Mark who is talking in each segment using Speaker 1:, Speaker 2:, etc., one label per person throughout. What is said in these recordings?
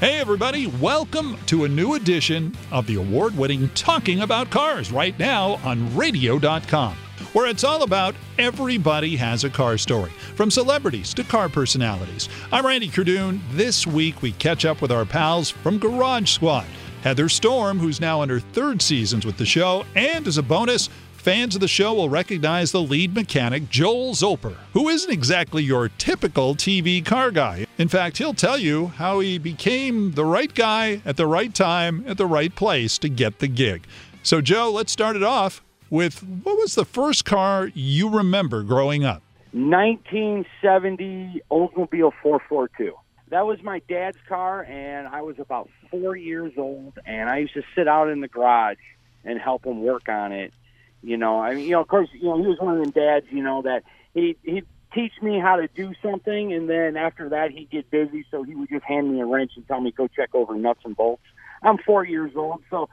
Speaker 1: Hey, everybody, welcome to a new edition of the award winning Talking About Cars right now on radio.com, where it's all about everybody has a car story, from celebrities to car personalities. I'm Randy Cardoon. This week, we catch up with our pals from Garage Squad. Heather Storm, who's now in her third seasons with the show, and as a bonus, fans of the show will recognize the lead mechanic, Joe Zolper, who isn't exactly your typical TV car guy. In fact, he'll tell you how he became the right guy at the right time at the right place to get the gig. So, Joe, let's start it off with what was the first car you remember growing up?
Speaker 2: 1970 Oldsmobile 442. That was my dad's car, and I was about four years old, and I used to sit out in the garage and help him work on it. You know, I mean, you know, of course, you know, he was one of them dads, you know, that he he'd teach me how to do something, and then after that, he'd get busy, so he would just hand me a wrench and tell me go check over nuts and bolts. I'm four years old, so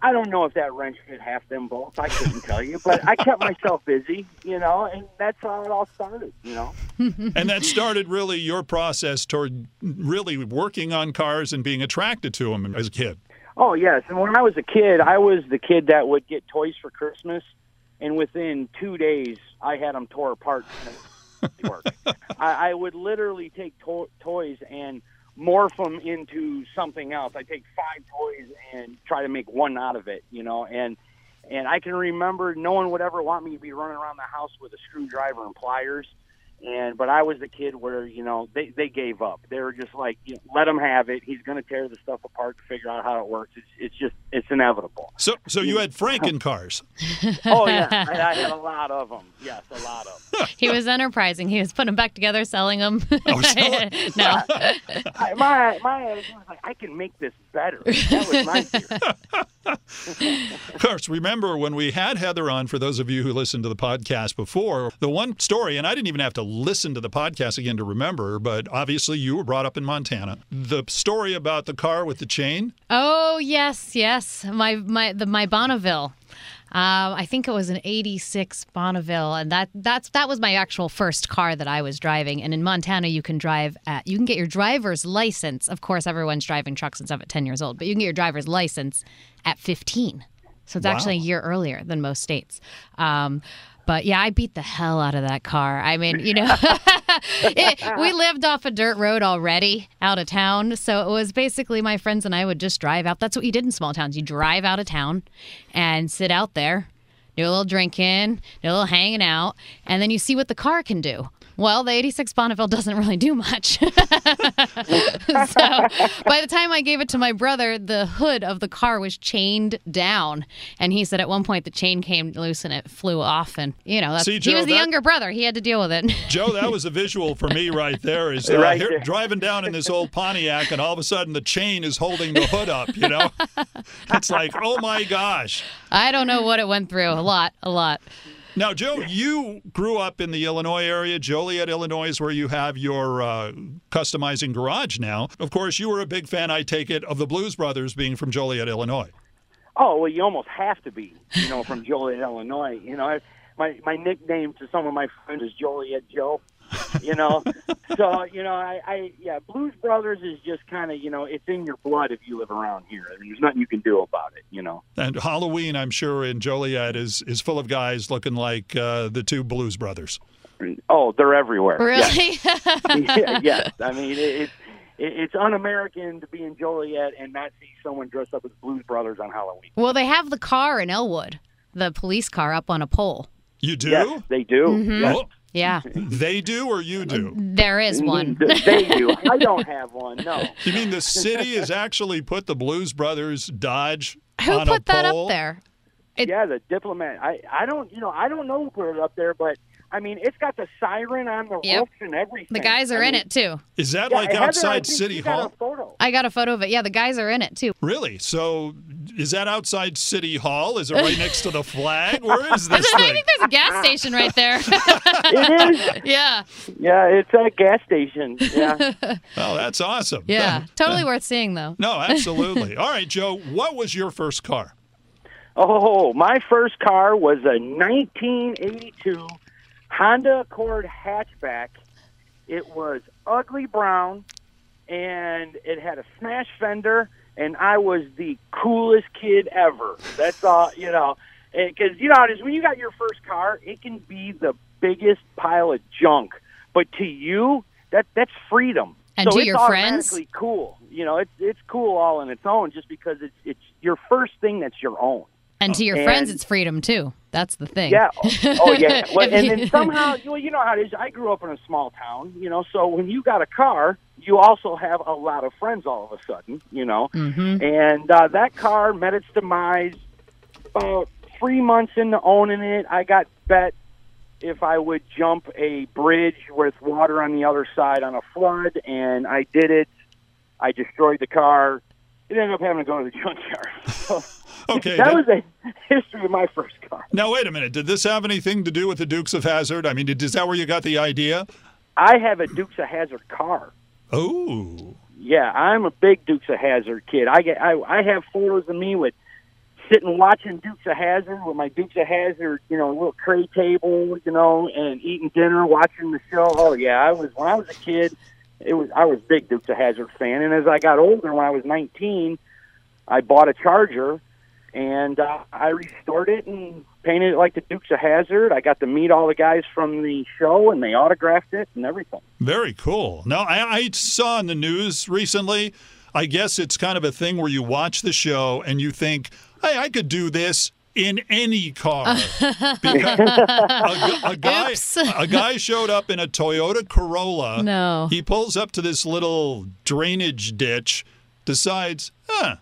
Speaker 2: I don't know if that wrench fit half them bolts. I couldn't tell you, but I kept myself busy, you know, and that's how it all started, you know.
Speaker 1: and that started really your process toward really working on cars and being attracted to them as a kid.
Speaker 2: Oh yes, and when I was a kid, I was the kid that would get toys for Christmas, and within two days, I had them tore apart. I, I would literally take to- toys and morph them into something else. I take five toys and try to make one out of it, you know, and and I can remember no one would ever want me to be running around the house with a screwdriver and pliers and but I was the kid where you know they they gave up. They were just like, you know, let him have it. He's going to tear the stuff apart to figure out how it works. It's it's just it's inevitable.
Speaker 1: So so you had Franken cars.
Speaker 2: oh yeah, I, I, had a lot of them. Yes, a lot of them.
Speaker 3: he was enterprising. He was putting them back together, selling them.
Speaker 1: Oh, selling.
Speaker 3: no.
Speaker 2: I, my my attitude was like, I can make this better. That was my theory.
Speaker 1: Of course, remember when we had Heather on, for those of you who listened to the podcast before, the one story, and I didn't even have to listen to the podcast again to remember, but obviously you were brought up in Montana. The story about the car with the chain.
Speaker 3: Oh yes, yes. My my the my Bonneville. Um, I think it was an '86 Bonneville, and that that's that was my actual first car that I was driving. And in Montana, you can drive at you can get your driver's license. Of course, everyone's driving trucks and stuff at 10 years old, but you can get your driver's license at 15. So it's
Speaker 1: Wow.
Speaker 3: actually a year earlier than most states. Um, but yeah, I beat the hell out of that car. I mean, you know, it, we lived off a dirt road already out of town. So it was basically my friends and I would just drive out. That's what you did in small towns. You drive out of town and sit out there, do a little drinking, do a little hanging out, and then you see what the car can do. Well, the 86 Bonneville doesn't really do much. so by the time I gave it to my brother, the hood of the car was chained down. And he said at one point the chain came loose and it flew off. And, you know, that's,
Speaker 1: See,
Speaker 3: he
Speaker 1: Joe,
Speaker 3: was the
Speaker 1: that-
Speaker 3: younger brother. He had to deal with it.
Speaker 1: Joe, that was a visual for me right there. Is uh,
Speaker 2: Right
Speaker 1: here-
Speaker 2: there.
Speaker 1: driving down in this old Pontiac, and all of a sudden the chain is holding the hood up. You know, it's like, oh my gosh.
Speaker 3: I don't know what it went through. A lot, a lot.
Speaker 1: Now, Joe, you grew up in the Illinois area. Joliet, Illinois is where you have your uh, customizing garage now. Of course, you were a big fan, I take it, of the Blues Brothers being from Joliet, Illinois.
Speaker 2: Oh well, you almost have to be, you know, from Joliet, Illinois. You know, I, my my nickname to some of my friends is Joliet Joe. You know, so you know, I, I yeah, Blues Brothers is just kind of you know, it's in your blood if you live around here. There's nothing you can do about it. You know.
Speaker 1: And Halloween, I'm sure, in Joliet is, is full of guys looking like uh, the two Blues Brothers.
Speaker 2: Oh, they're everywhere.
Speaker 3: Really?
Speaker 2: yeah, yes. I mean, it, it, it's un-American to be in Joliet and not see someone dressed up as Blues Brothers on Halloween.
Speaker 3: well, they have the car in Elwood, the police car up on a pole.
Speaker 1: You do?
Speaker 2: Yes, they do. Yes.
Speaker 1: Oh,
Speaker 3: Yeah,
Speaker 1: they do or you do?
Speaker 3: there is one.
Speaker 2: they do. I don't have one. No.
Speaker 1: You mean the city has actually put the Blues Brothers Dodge
Speaker 3: Who
Speaker 1: on
Speaker 3: put
Speaker 1: a
Speaker 3: that
Speaker 1: pole?
Speaker 3: up there? It-
Speaker 2: yeah, the diplomat. I I don't you know I don't know who put it up there, but I mean it's got the siren on the
Speaker 3: Yep.
Speaker 2: roof and everything.
Speaker 3: The guys are
Speaker 2: I
Speaker 3: in
Speaker 2: mean,
Speaker 3: it too.
Speaker 1: Is that
Speaker 2: yeah,
Speaker 1: like outside
Speaker 2: think
Speaker 1: City
Speaker 2: you got
Speaker 1: Hall?
Speaker 2: A photo.
Speaker 3: I got a photo of it. Yeah, the guys are in it too.
Speaker 1: Really? So is that outside City Hall? Is it right next to the flag? Where is this
Speaker 3: I think there's a gas ah. station right there.
Speaker 2: it is.
Speaker 3: yeah,
Speaker 2: Yeah, it's a gas station. Yeah.
Speaker 1: Oh, that's awesome.
Speaker 3: yeah. Totally worth seeing though.
Speaker 1: No, absolutely. All right, Joe, what was your first car?
Speaker 2: oh, my first car was a 1982 Honda Accord hatchback. It was ugly brown. and it had a smash fender, and I was the coolest kid ever. That's all, you know. Because you know it is when you got your first car, it can be the biggest pile of junk, but to you, that that's freedom.
Speaker 3: And
Speaker 2: so
Speaker 3: to
Speaker 2: it's
Speaker 3: your friends?
Speaker 2: cool. You know, it's it's cool all on its own, just because it's it's your first thing that's your own.
Speaker 3: And to your friends, it's freedom too. That's the thing.
Speaker 2: Yeah. Oh, oh, yeah. Well, and then somehow, well, you know how it is. I grew up in a small town, you know, so when you got a car, you also have a lot of friends all of a sudden, you know.
Speaker 3: Mhm.
Speaker 2: And uh, that car met its demise about three months into owning it. I got bet if I would jump a bridge with water on the other side on a flood, and I did it. I destroyed the car. It ended up having to go to the junkyard. So
Speaker 1: Okay.
Speaker 2: that
Speaker 1: that-
Speaker 2: was a history of my first car.
Speaker 1: now, wait a minute. Did this have anything to do with the Dukes of Hazzard? I mean, did, is that where you got the idea?
Speaker 2: I have a Dukes of Hazzard car.
Speaker 1: Oh.
Speaker 2: Yeah, I'm a big Dukes of Hazzard kid. I get I I have photos of me with sitting watching Dukes of Hazzard with my Dukes of Hazzard, you know, little tray table, you know, and eating dinner, watching the show. Oh yeah, I was when I was a kid. It was I was big Dukes of Hazzard fan, and as I got older, when I was 19, I bought a Charger, and uh, I restored it and painted it like the Dukes of Hazzard. I got to meet all the guys from the show, and they autographed it and everything.
Speaker 1: Very cool. Now, I, I saw in the news recently, I guess it's kind of a thing where you watch the show and you think, hey, I could do this in any car. because a, a guy,
Speaker 3: Oops.
Speaker 1: a guy showed up in a Toyota Corolla.
Speaker 3: No.
Speaker 1: He pulls up to this little drainage ditch, decides, huh,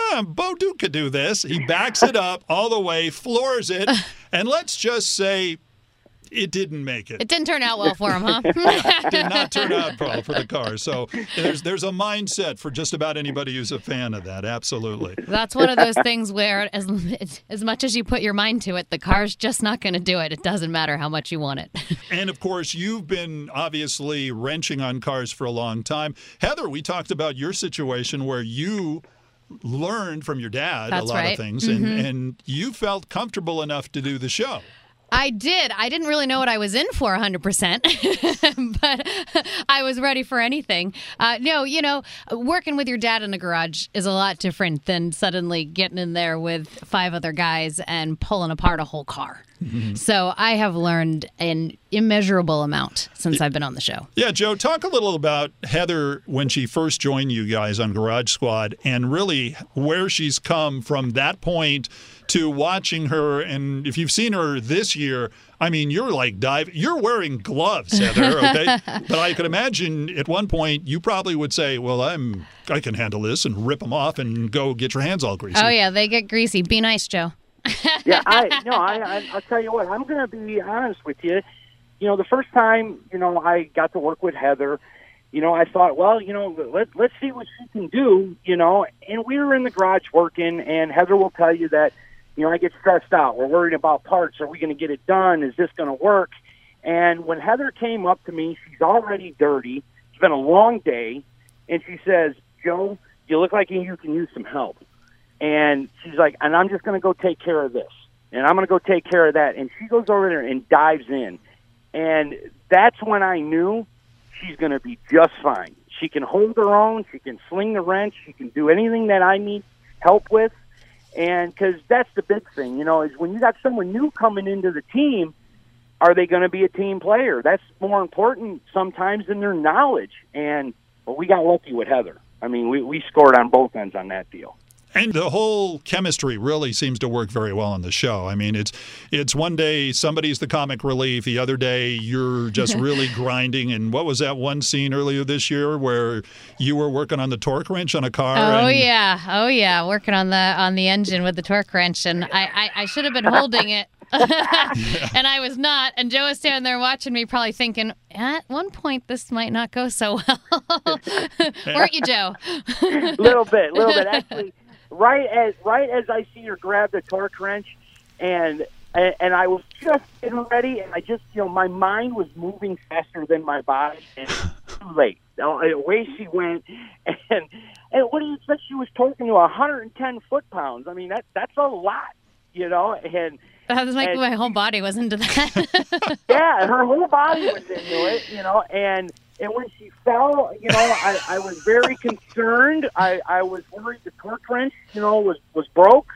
Speaker 1: huh, Bo Duke could do this. He backs it up all the way, floors it, and let's just say it didn't make it
Speaker 3: It didn't turn out well for him, huh?
Speaker 1: did not turn out well for the car. So there's there's a mindset for just about anybody who's a fan of that. Absolutely.
Speaker 3: That's one of those things where, as as much as you put your mind to it, the car's just not going to do it. It doesn't matter how much you want it.
Speaker 1: And of course, you've been obviously wrenching on cars for a long time. Heather, we talked about your situation where you learned from your dad
Speaker 3: That's
Speaker 1: a lot
Speaker 3: right.
Speaker 1: of things and, mm-hmm. and you felt comfortable enough to do the show.
Speaker 3: I did. I didn't really know what I was in for 100%, but I was ready for anything. Uh, no, you know, working with your dad in a garage is a lot different than suddenly getting in there with five other guys and pulling apart a whole car. So I have learned an immeasurable amount since I've been on the show.
Speaker 1: Yeah, Joe, talk a little about Heather when she first joined you guys on Garage Squad and really where she's come from that point to watching her. And if you've seen her this year, I mean, you're like dive. You're wearing gloves, Heather. Okay, but I could imagine at one point you probably would say, "Well, I'm I can handle this," and rip them off and go get your hands all greasy.
Speaker 3: Oh, yeah, they get greasy. Be nice, Joe.
Speaker 2: yeah, I no, I, I I'll tell you what. I'm going to be honest with you. You know, the first time you know I got to work with Heather, you know, I thought, well, you know, let let's see what she can do. You know, and we were in the garage working, and Heather will tell you that, you know, I get stressed out. We're worried about parts. Are we going to get it done? Is this going to work? And when Heather came up to me, she's already dirty. It's been a long day, and she says, "Joe, you look like you can use some help." and she's like, and I'm just going to go take care of this, and I'm going to go take care of that, and she goes over there and dives in, and that's when I knew she's going to be just fine. She can hold her own, she can sling the wrench, she can do anything that I need help with, and because that's the big thing, you know, is when you got someone new coming into the team. Are they going to be a team player? That's more important sometimes than their knowledge. And well, we got lucky with Heather. I mean, we, we scored on both ends on that deal.
Speaker 1: And the whole chemistry really seems to work very well on the show. I mean, it's it's one day somebody's the comic relief, the other day you're just really grinding. And what was that one scene earlier this year where you were working on the torque wrench on a car?
Speaker 3: Oh
Speaker 1: and-
Speaker 3: yeah, oh yeah, working on the on the engine with the torque wrench, and I I, I should have been holding it, and I was not. And Joe was standing there watching me, probably thinking, at one point this might not go so well, weren't you, Joe?
Speaker 2: A little bit, a little bit. Actually, right as right as I see her grab the torque wrench, and and, and I was just getting ready, and I just you know my mind was moving faster than my body, and too late. Away she went, and and what do you expect? She was torquing to 110 foot pounds. I mean that that's a lot, you know, and.
Speaker 3: That was like
Speaker 2: And-
Speaker 3: my whole body was into that.
Speaker 2: yeah, her whole body was into it, you know, and And when she fell, you know, I, I was very concerned. I, I was worried the torque wrench, you know, was was broke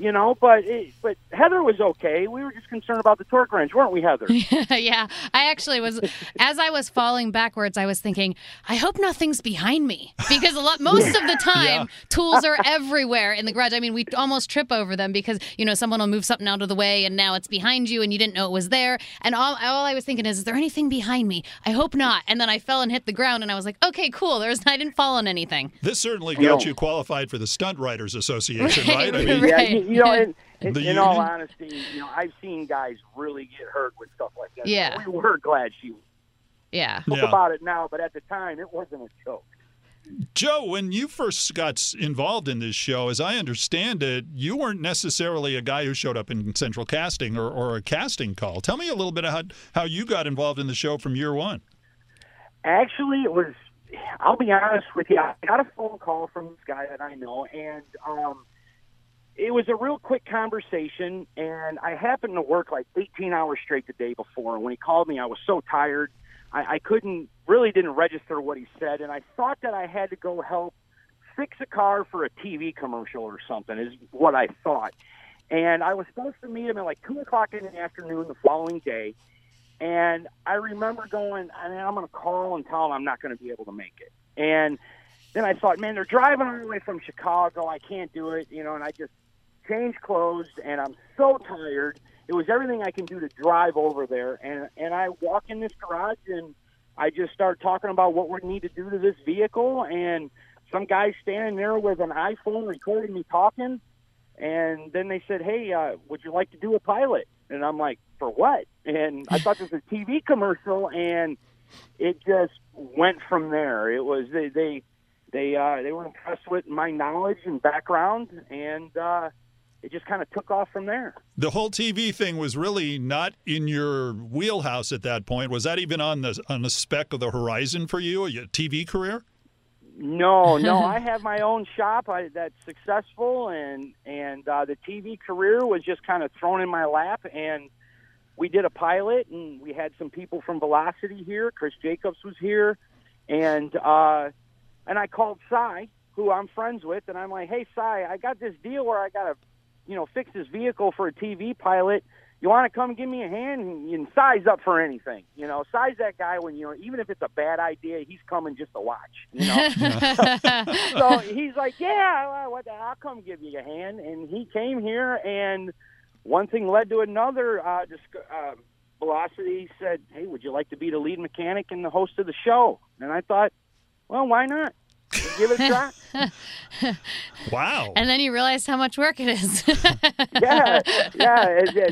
Speaker 2: you know. But it, but Heather was okay. We were just concerned about the torque wrench, weren't we, Heather?
Speaker 3: yeah, I actually was. As I was falling backwards, I was thinking, I hope nothing's behind me because a lot, most yeah. of the time, yeah. tools are everywhere in the garage. I mean, we almost trip over them because you know someone will move something out of the way and now it's behind you and you didn't know it was there. And all all I was thinking is, is there anything behind me? I hope not. And then I fell and hit the ground, and I was like, okay, cool. There's I didn't fall on anything.
Speaker 1: This certainly got you qualified for the Stunt Writers Association, right? right? I mean,
Speaker 2: right you know, in, in, in all honesty, you know, I've seen guys really get hurt with stuff like that.
Speaker 3: Yeah,
Speaker 2: so we were glad she.
Speaker 3: Yeah.
Speaker 2: Talk
Speaker 1: yeah.
Speaker 2: about it now, but at the time, it wasn't a joke.
Speaker 1: Joe, when you first got involved in this show, as I understand it, you weren't necessarily a guy who showed up in central casting or, or a casting call. Tell me a little bit about how you got involved in the show from year one.
Speaker 2: Actually, it was, I'll be honest with you, I got a phone call from this guy that I know, and um, it was a real quick conversation, and I happened to work like 18 hours straight the day before. And when he called me, I was so tired, I, I couldn't really didn't register what he said, and I thought that I had to go help fix a car for a TV commercial or something. Is what I thought. And I was supposed to meet him at like two o'clock in the afternoon the following day. And I remember going, I'm going to call and tell him I'm not going to be able to make it. And then I thought, man, they're driving all the way from Chicago. I can't do it, you know. And I just changed clothes, and I'm so tired. It was everything I can do to drive over there, and and I walk in this garage and I just start talking about what we need to do to this vehicle, and some guy standing there with an iPhone recording me talking, and then they said, "Hey, uh, would you like to do a pilot?" And I'm like, "For what?" And I thought this was a TV commercial, and it just went from there. It was they they they uh, they were impressed with my knowledge and background, and uh, it just kind of took off from there.
Speaker 1: The whole TV thing was really not in your wheelhouse at that point. Was that even on the on the speck of the horizon for you, your TV career?
Speaker 2: No, no. I have my own shop I, that's successful, and and uh, the TV career was just kind of thrown in my lap. And we did a pilot, and we had some people from Velocity here. Chris Jacobs was here, and uh, and I called Cy, who I'm friends with, and I'm like, "Hey, Cy, I got this deal where I gotta, you know, fix this vehicle for a TV pilot. You want to come give me a hand and, and size up for anything. You know, size that guy when you know, even if it's a bad idea, he's coming just to watch. You know, so he's like, yeah, well, I'll come give you a hand. And he came here, and one thing led to another. Uh, just, uh, Velocity said, "Hey, would you like to be the lead mechanic and the host of the show?" And I thought, well, why not? give it a try.
Speaker 1: wow.
Speaker 3: And then you realize how much work it is.
Speaker 2: yeah, yeah.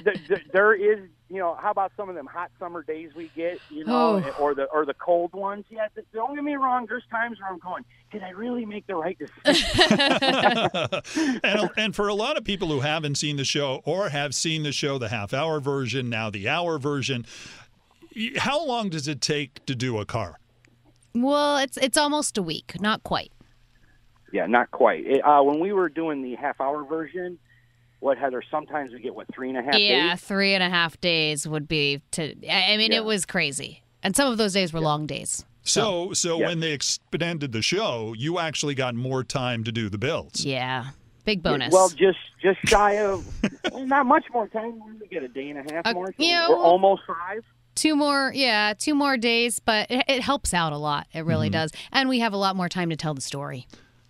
Speaker 2: There is, you know, how about some of them hot summer days we get, you know, oh. Eh, or the or the cold ones? Yeah, don't get me wrong. There's times where I'm going, did I really make the right
Speaker 1: decision? and, and for a lot of people who haven't seen the show or have seen the show, the half hour version, now the hour version, how long does it take to do a car?
Speaker 3: Well, it's it's almost a week, not quite.
Speaker 2: Yeah, not quite. It, uh, when we were doing the half hour version, what Heather? Sometimes we get what three and a half.
Speaker 3: Yeah,
Speaker 2: days?
Speaker 3: three and a half days would be to. I mean, yeah. it was crazy, and some of those days were yeah. long days.
Speaker 1: So, so yeah. when they expanded the show, you actually got more time to do the builds.
Speaker 3: Yeah, big bonus.
Speaker 2: well, just just shy of well, not much more time. We get a day and a half uh, more. So you know, we're almost five
Speaker 3: two more yeah two more days but it, it helps out a lot. It really mm-hmm. does. And we have a lot more time to tell the story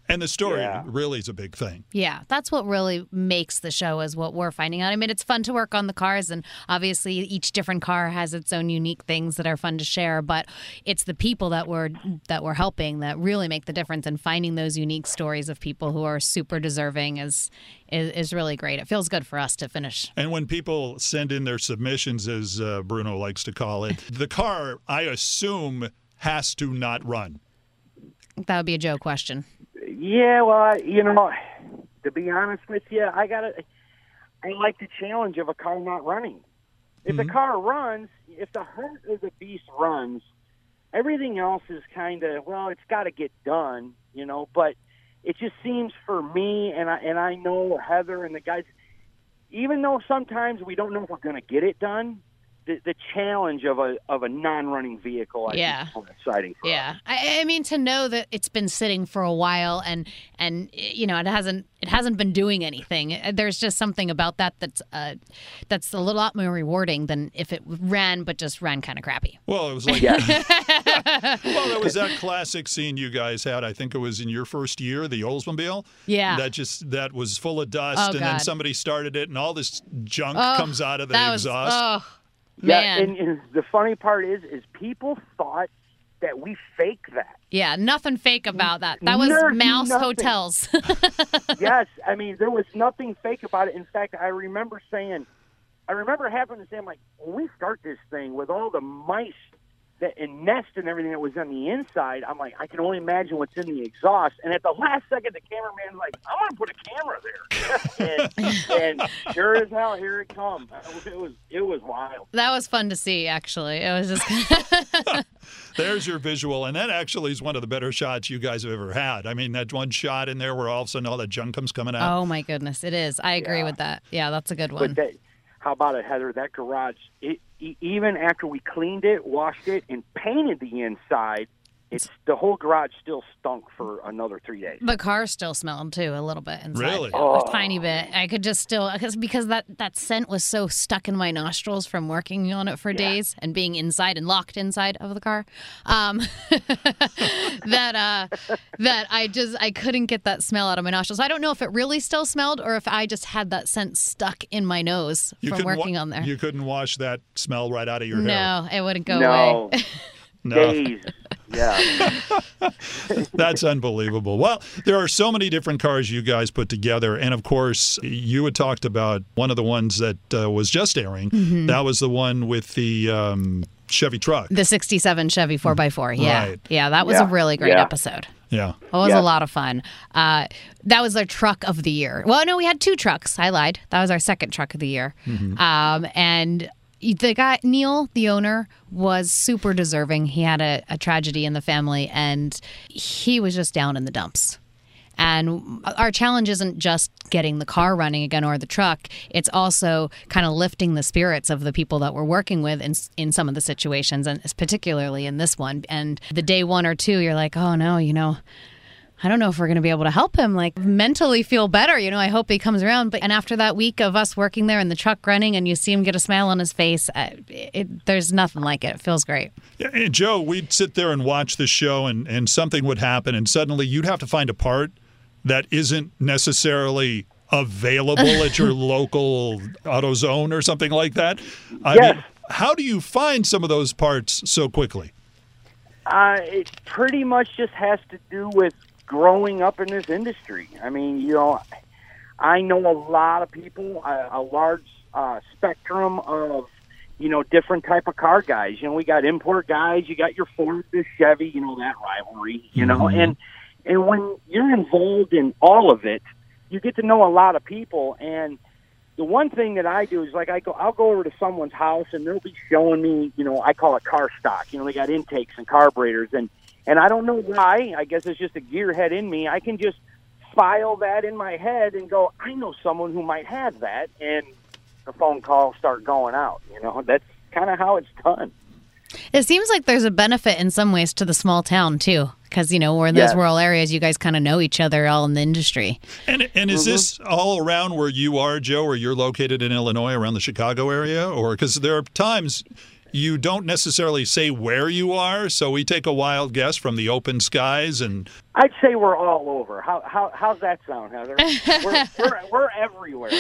Speaker 1: and the story yeah. really is a big thing.
Speaker 3: Yeah, that's what really makes the show is what we're finding out. I mean, it's fun to work on the cars and obviously each different car has its own unique things that are fun to share, but it's the people that we're that we're helping that really make the difference and finding those unique stories of people who are super deserving is is, is really great. It feels good for us to finish.
Speaker 1: And when people send in their submissions as uh, Bruno likes to call it, the car I assume has to not run.
Speaker 3: That would be a Joe question.
Speaker 2: Yeah, well, I, you know, to be honest with you, I got to. I like the challenge of a car not running. If mm-hmm. the car runs, if the heart of the beast runs, everything else is kind of well, it's got to get done, you know. But it just seems for me, and I and I know Heather and the guys, even though sometimes we don't know if we're going to get it done, the, the challenge of a of a non-running vehicle. I
Speaker 3: Yeah.
Speaker 2: think is exciting. For
Speaker 3: Yeah. I, I mean to know that it's been sitting for a while and and you know it hasn't it hasn't been doing anything. Uh, There's just something about that that's uh, that's a little lot more rewarding than if it ran but just ran kind of crappy.
Speaker 1: Well, it was like
Speaker 2: Yeah.
Speaker 1: well, there was that classic scene you guys had. I think it was in your first year, the Oldsmobile.
Speaker 3: Yeah.
Speaker 1: That just that was full of dust,
Speaker 3: Oh,
Speaker 1: and then somebody started it, and all this junk
Speaker 3: Oh,
Speaker 1: comes out of the
Speaker 3: that was
Speaker 1: exhaust.
Speaker 3: Oh
Speaker 2: Yeah, and, and the funny part is, is people thought that we fake that.
Speaker 3: yeah, nothing fake about that. That was
Speaker 2: There's
Speaker 3: Mouse
Speaker 2: nothing.
Speaker 3: Hotels.
Speaker 2: yes, I mean there was nothing fake about it. In fact, I remember saying, I remember having to say, I'm like, when we start this thing with all the mice that and nest and everything that was on the inside, I'm like, I can only imagine what's in the exhaust. And at the last second, the cameraman's like, I want to put a camera there, and, and sure as hell, here it comes. It was it was wild.
Speaker 3: that was fun to see. Actually, it was just
Speaker 1: There's your visual, and that actually is one of the better shots you guys have ever had. I mean, that one shot in there where all of a sudden all that junk comes coming out.
Speaker 3: oh my goodness, it is. I agree
Speaker 2: Yeah.
Speaker 3: with that. Yeah, that's a good one.
Speaker 2: But that, how about it, Heather? That garage, it, even after we cleaned it, washed it, and painted the inside, it's the whole garage still stunk for another three days.
Speaker 3: The car still smelled too a little bit inside.
Speaker 1: Really?
Speaker 3: A tiny bit. I could just still because because that that scent was so stuck in my nostrils from working on it for days and being inside and locked inside of the car. Um, that uh, that I just I couldn't get that smell out of my nostrils. I don't know if it really still smelled or if I just had that scent stuck in my nose
Speaker 1: you
Speaker 3: from
Speaker 1: couldn't wa-
Speaker 3: working on there.
Speaker 1: You couldn't wash that smell right out of your hair.
Speaker 3: no, it wouldn't go
Speaker 2: no,
Speaker 3: away.
Speaker 1: No.
Speaker 2: days. Yeah,
Speaker 1: That's unbelievable. Well, there are so many different cars you guys put together. And of course, you had talked about one of the ones that uh, was just airing.
Speaker 3: Mm-hmm.
Speaker 1: That was the one with the um, Chevy truck.
Speaker 3: The '67 Chevy 4x4. Yeah,
Speaker 1: Right.
Speaker 3: yeah, that was a really great
Speaker 2: yeah.
Speaker 3: episode.
Speaker 1: Yeah.
Speaker 3: It was
Speaker 2: Yeah.
Speaker 3: a lot of fun. Uh, that was our truck of the year. Well, no, we had two trucks. I lied. That was our second truck of the year. Um, and the guy, Neil, the owner, was super deserving. He had a, a tragedy in the family and he was just down in the dumps. And our challenge isn't just getting the car running again or the truck. It's also kind of lifting the spirits of the people that we're working with in, in some of the situations, and particularly in this one. And the day one or two, you're like, oh no, you know, I don't know if we're going to be able to help him like mentally feel better. You know, I hope he comes around. But and after that week of us working there and the truck running, and you see him get a smile on his face, uh, it, there's nothing like it. It feels great.
Speaker 1: Yeah, and Joe, we'd sit there and watch the show, and, and something would happen, and suddenly you'd have to find a part that isn't necessarily available at your local AutoZone or something like that. I
Speaker 2: Yes.
Speaker 1: mean, how do you find some of those parts so quickly?
Speaker 2: uh, it pretty much just has to do with growing up in this industry. I mean, you know, I know a lot of people, a, a large uh, spectrum of you know different type of car guys. You know, we got import guys. You got your Ford, the Chevy. You know that rivalry. You know, and and when you're involved in all of it, you get to know a lot of people. And the one thing that I do is like I go, I'll go over to someone's house and they'll be showing me, you know, I call it car stock. You know, they got intakes and carburetors, and and I don't know why. I guess it's just a gearhead in me. I can just file that in my head and go, I know someone who might have that, and the phone calls start going out. You know, that's kind of how it's done.
Speaker 3: It seems like there's a benefit in some ways to the small town too, because you know we're in those
Speaker 2: Yes.
Speaker 3: rural areas. You guys kind of know each other all in the industry.
Speaker 1: And and is mm-hmm. this all around where you are, Joe, or you're located in Illinois, around the Chicago area, or because there are times you don't necessarily say where you are, so we take a wild guess from the open skies and
Speaker 2: I'd say we're all over. How how how's that sound, Heather? we're, we're we're everywhere.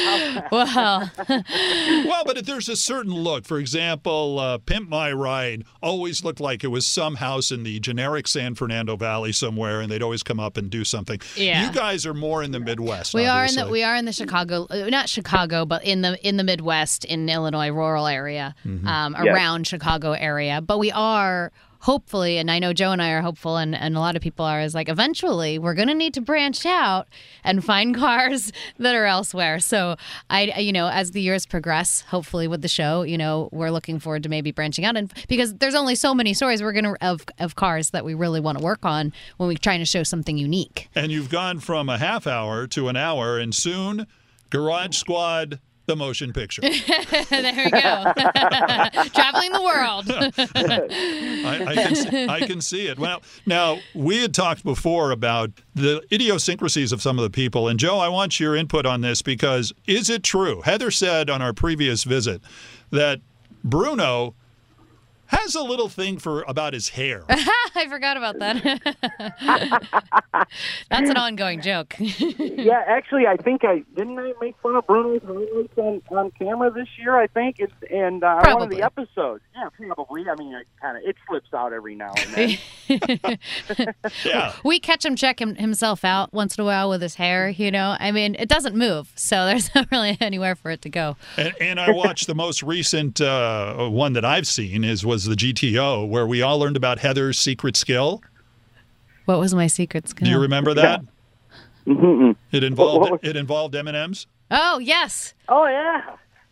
Speaker 3: Well,
Speaker 1: well, but if there's a certain look, for example, uh, Pimp My Ride always looked like it was some house in the generic San Fernando Valley somewhere, and they'd always come up and do something.
Speaker 3: Yeah.
Speaker 1: You guys are more in the Midwest.
Speaker 3: we are in the we are in the Chicago, uh, not Chicago, but in the in the Midwest, in Illinois, rural area, um,
Speaker 2: Yes.
Speaker 3: around Chicago area. But we are hopefully, and I know Joe and I are hopeful, and, and a lot of people are, is like eventually we're going to need to branch out and find cars that are elsewhere. So I, you know, as the years progress, hopefully with the show, you know, we're looking forward to maybe branching out, and because there's only so many stories we're gonna of of cars that we really want to work on when we're trying to show something unique.
Speaker 1: And you've gone from a half hour to an hour, and soon Garage Squad the motion picture.
Speaker 3: there we go. Traveling the world.
Speaker 1: I, I, can see, I can see it. Well, now we had talked before about the idiosyncrasies of some of the people, and Joe, I want your input on this because is it true? Heather said on our previous visit that Bruno has a little thing for about his hair.
Speaker 3: I forgot about that. That's an ongoing joke.
Speaker 2: yeah, actually, I think I didn't I make fun of Bruno's highlights on, on camera this year. I think it's and uh, one of the episodes. Yeah, probably. I mean, it kind of it slips out every now and then.
Speaker 1: yeah,
Speaker 3: we catch him checking himself out once in a while with his hair. You know, I mean, it doesn't move, so there's not really anywhere for it to go.
Speaker 1: And, and I watched the most recent uh, one that I've seen is was the GTO, where we all learned about Heather's secret skill.
Speaker 3: What was my secret skill?
Speaker 1: Do you remember that?
Speaker 2: Mm-hmm.
Speaker 1: It involved it involved M and M's.
Speaker 3: Oh yes.
Speaker 2: Oh yeah.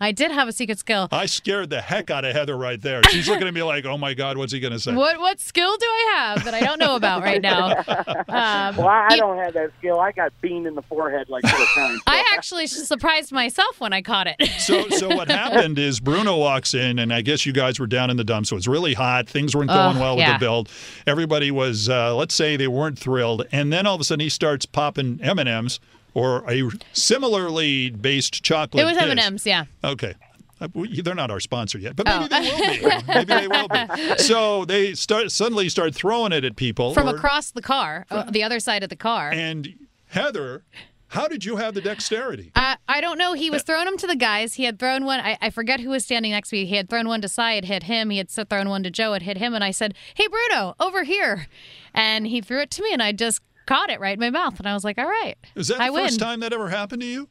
Speaker 3: I did have a secret skill.
Speaker 1: I scared the heck out of Heather right there. She's looking at me like, "Oh my God, what's he going to say?"
Speaker 3: What what skill do I have that I don't know about right now?
Speaker 2: Um, well, I don't have that skill. I got beamed in the forehead like four times.
Speaker 3: I actually surprised myself when I caught it.
Speaker 1: so so what happened is Bruno walks in, and I guess you guys were down in the dumps. So it's really hot. Things weren't going well with
Speaker 3: yeah.
Speaker 1: the build. Everybody was, uh, let's say, they weren't thrilled. And then all of a sudden, he starts popping M and M's or a similarly based chocolate.
Speaker 3: It was
Speaker 1: M
Speaker 3: and M's, yeah.
Speaker 1: Okay. Uh, they're not our sponsor yet, but maybe oh. they will be. maybe they will be. So they start suddenly start throwing it at people
Speaker 3: from or, across the car, uh, the other side of the car.
Speaker 1: And Heather, how did you have the dexterity?
Speaker 3: Uh, I don't know. He was throwing them to the guys. He had thrown one. I, I, forget who was standing next to me. He had thrown one to Cy, it hit him. He had thrown one to Joe, it hit him. And I said, "Hey, Bruno, over here!" And he threw it to me, and I just caught it right in my mouth. And I was like, "All right,
Speaker 1: is that
Speaker 3: I
Speaker 1: the
Speaker 3: win.
Speaker 1: first time that ever happened to you?"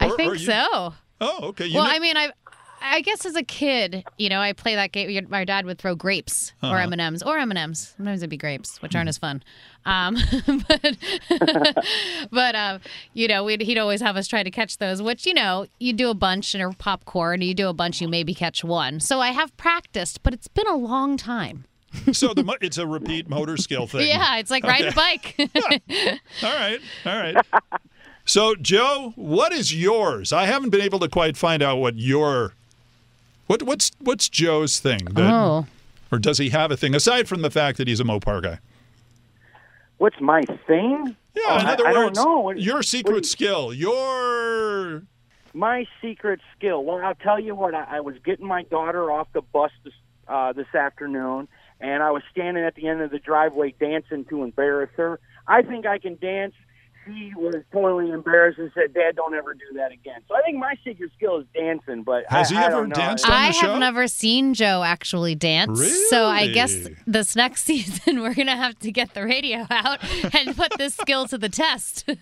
Speaker 3: Or, I think
Speaker 1: you...
Speaker 3: so.
Speaker 1: Oh, okay. You
Speaker 3: well,
Speaker 1: know...
Speaker 3: I mean, I I guess as a kid, you know, I play that game. My dad would throw grapes
Speaker 1: Uh-huh.
Speaker 3: or M and M's or M and M's. Sometimes it'd be grapes, which aren't as fun. Um, but but um, you know, we'd, he'd always have us try to catch those. Which you know, you do a bunch in a popcorn. You do a bunch, you maybe catch one. So I have practiced, but it's been a long time.
Speaker 1: So the it's a repeat motor skill thing.
Speaker 3: Yeah, it's like riding
Speaker 1: Okay.
Speaker 3: a bike.
Speaker 1: All right, all right. So Joe, what is yours? I haven't been able to quite find out what your what what's what's Joe's thing? That,
Speaker 3: oh,
Speaker 1: Or does he have a thing aside from the fact that he's a Mopar guy?
Speaker 2: What's my thing?
Speaker 1: Yeah,
Speaker 2: Oh,
Speaker 1: in
Speaker 2: I-
Speaker 1: other
Speaker 2: I don't know. What-
Speaker 1: your secret
Speaker 2: what-
Speaker 1: skill, your
Speaker 2: My secret skill. Well, I'll tell you what. I, I was getting my daughter off the bus this, uh, this afternoon, and I was standing at the end of the driveway dancing to embarrass her. I think I can dance. She was totally embarrassed and said, "Dad, don't ever do that again." So I think my secret skill is dancing. But
Speaker 1: Has
Speaker 2: I,
Speaker 1: he
Speaker 2: I
Speaker 1: ever danced on
Speaker 3: I
Speaker 1: the show?
Speaker 3: have never seen Joe actually dance. So I guess this next season we're gonna have to get the radio out and put this skill to the test.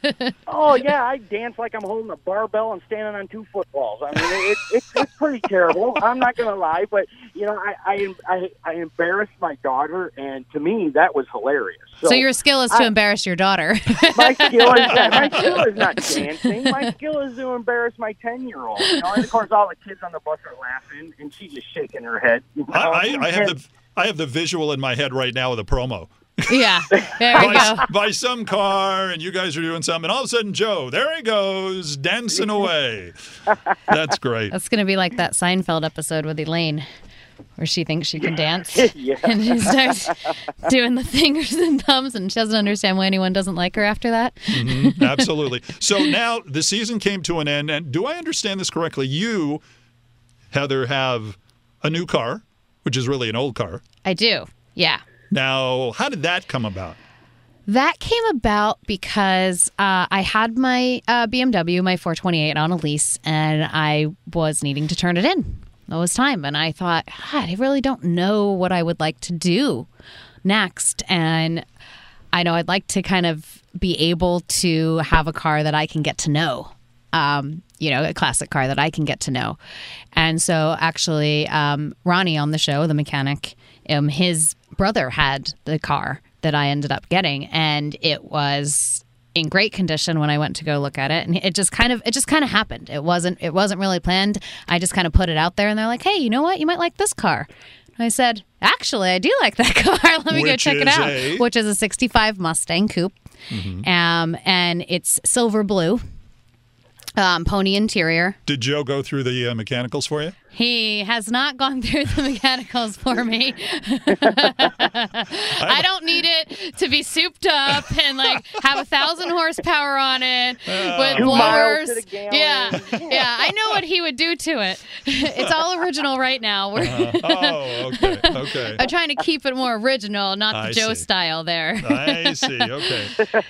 Speaker 2: Oh yeah, I dance like I'm holding a barbell and standing on two footballs. I mean, it, it's it's pretty terrible. I'm not gonna lie, but you know, I I I, I embarrassed my daughter, and to me that was hilarious. So,
Speaker 3: so your skill is to
Speaker 2: I-
Speaker 3: embarrass your daughter.
Speaker 2: my skill is my skill is not dancing. My skill is to embarrass my ten year old. You know, and of course all the kids on the bus are laughing, and she's just shaking her head. You know?
Speaker 1: I, I, I have the I have the visual in my head right now of the promo.
Speaker 3: yeah, there we go.
Speaker 1: by, by some car, and you guys are doing something, and all of a sudden, Joe, there he goes, dancing away. That's great.
Speaker 3: That's gonna be like that Seinfeld episode with Elaine, where she thinks she can dance.
Speaker 2: yeah.
Speaker 3: And she starts doing the fingers and thumbs, and she doesn't understand why anyone doesn't like her after that.
Speaker 1: Mhm, absolutely. So now the season came to an end, and do I understand this correctly? You, Heather, have a new car, which is really an old car.
Speaker 3: I do, yeah.
Speaker 1: Now, how did that come about?
Speaker 3: That came about because uh, I had my uh, BMW, my 428, on a lease, and I was needing to turn it in. It was time, and I thought, God, I really don't know what I would like to do next, and I know I'd like to kind of be able to have a car that I can get to know. Um, you know, a classic car that I can get to know. And so, actually, um, Ronnie on the show, the mechanic, um, his brother had the car that I ended up getting, and it was in great condition when I went to go look at it. And it just kind of it just kind of happened. It wasn't it wasn't really planned. I just kind of put it out there, and they're like, "Hey, you know what? You might like this car." And I said, "Actually, I do like that car. Let me go check it out."
Speaker 1: a-
Speaker 3: Which is a '65 Mustang Coupe, um, and it's silver blue. Um, pony interior.
Speaker 1: Did Joe go through the uh, mechanicals for you?
Speaker 3: He has not gone through the mechanicals for me. I don't need it to be souped up and like have a thousand horsepower on it with
Speaker 2: Two miles
Speaker 3: blowers.
Speaker 2: to the.
Speaker 3: Yeah, yeah. I know what he would do to it. It's all original right now. We're
Speaker 1: Uh, oh, okay, okay.
Speaker 3: I'm trying to keep it more original, not the
Speaker 1: I
Speaker 3: Joe
Speaker 1: see.
Speaker 3: style there.
Speaker 1: I see. Okay.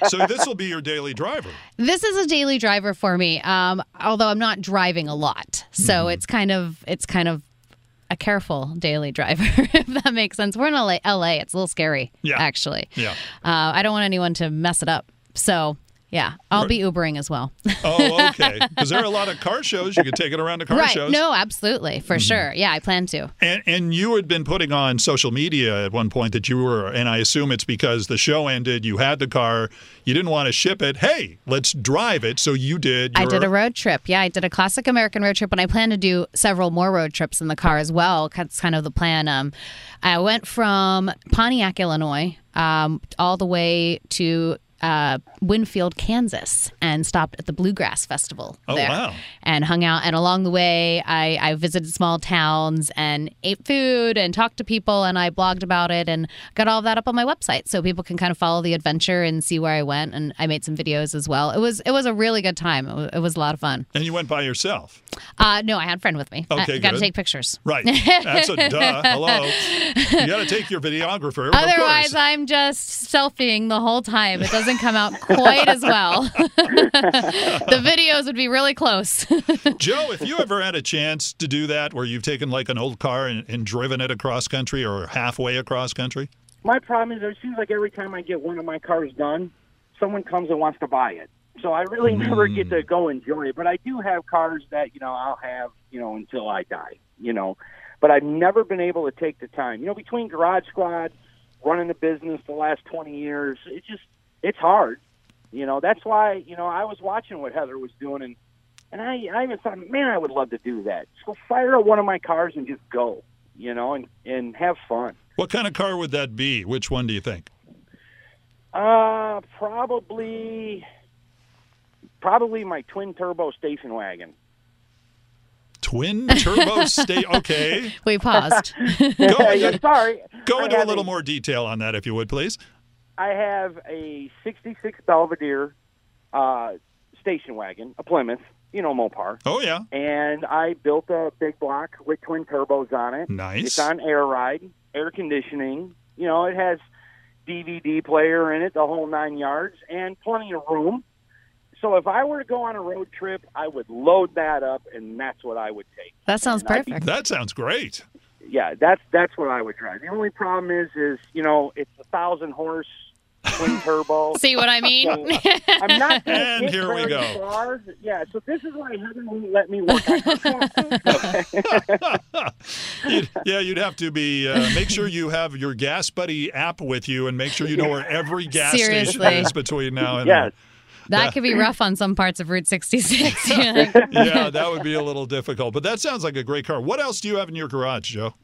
Speaker 1: So this will be your daily driver.
Speaker 3: This is a daily driver for me. Um, although I'm not driving a lot, so
Speaker 1: Mm-hmm.
Speaker 3: it's kind of it's kind of a careful daily driver, if that makes sense. We're in LA. LA. It's a little scary,
Speaker 1: Yeah.
Speaker 3: actually.
Speaker 1: Yeah.
Speaker 3: Uh, I don't want anyone to mess it up. So yeah, I'll be Ubering as well.
Speaker 1: Oh, okay. Because there are a lot of car shows. You could take it around to car
Speaker 3: right?
Speaker 1: shows.
Speaker 3: No, absolutely, for sure. Yeah, I plan to.
Speaker 1: And, and you had been putting on social media at one point that you were, and I assume it's because the show ended, you had the car, you didn't want to ship it. Hey, let's drive it. So you did.
Speaker 3: I did a road trip. Yeah, I did a classic American road trip, and I plan to do several more road trips in the car as well. That's kind of the plan. Um, I went from Pontiac, Illinois, um, all the way to uh, Winfield, Kansas, and stopped at the Bluegrass Festival
Speaker 1: Oh,
Speaker 3: there,
Speaker 1: wow.
Speaker 3: and hung out. And along the way, I, I visited small towns and ate food and talked to people, and I blogged about it and got all of that up on my website, so people can kind of follow the adventure and see where I went. And I made some videos as well. It was it was a really good time. It was, it was a lot of fun.
Speaker 1: And you went by yourself.
Speaker 3: Uh, no, I had a friend with me.
Speaker 1: Okay,
Speaker 3: got to take pictures.
Speaker 1: Right. That's a duh. Hello. You got to take your videographer.
Speaker 3: Otherwise. I'm just selfieing the whole time. It doesn't come out quite as well. the videos would be really close.
Speaker 1: Joe, if you ever had a chance to do that where you've taken like an old car and, and driven it across country or halfway across country?
Speaker 2: My problem is it seems like every time I get one of my cars done, someone comes and wants to buy it. So I really hmm. never get to go enjoy it. But I do have cars that, you know, I'll have, you know, until I die, you know. But I've never been able to take the time. You know, between Garage Squad, running the business the last 20 years, it just, it's hard. You know, that's why, you know, I was watching what Heather was doing and and I, I even thought, man, I would love to do that. So fire up one of my cars and just go, you know, and, and have fun.
Speaker 1: What kind of car would that be? Which one do you think?
Speaker 2: Uh, probably, probably my twin turbo station wagon.
Speaker 1: Twin turbo state. Okay.
Speaker 3: we paused.
Speaker 1: Go,
Speaker 2: Yeah, sorry.
Speaker 1: go into a
Speaker 2: have
Speaker 1: little more detail on that, if you would, please.
Speaker 2: I have a '66 Belvedere uh, station wagon, a Plymouth, you know, Mopar,
Speaker 1: Oh, yeah.
Speaker 2: and I built a big block with twin turbos on it.
Speaker 1: Nice.
Speaker 2: It's on air ride, air conditioning. You know, it has DVD player in it, the whole nine yards, and plenty of room. So if I were to go on a road trip, I would load that up, and that's what I would take.
Speaker 3: That sounds
Speaker 2: And I'd be-
Speaker 3: perfect.
Speaker 1: That sounds great.
Speaker 2: Yeah, that's that's what I would drive. The only problem is, is you know, it's a thousand horse twin turbo.
Speaker 3: See what I mean?
Speaker 2: So, I'm not
Speaker 1: And here we go.
Speaker 2: far. Yeah, so this is why Heather won't let me work on
Speaker 1: You'd- yeah, you'd have to be uh, make sure you have your GasBuddy app with you, and make sure you know where every gas station is between now and
Speaker 2: Yes.
Speaker 3: that could be rough on some parts of Route 66. You're like,
Speaker 1: then. Yeah, that would be a little difficult, but that sounds like a great car. What else do you have in your garage, Joe?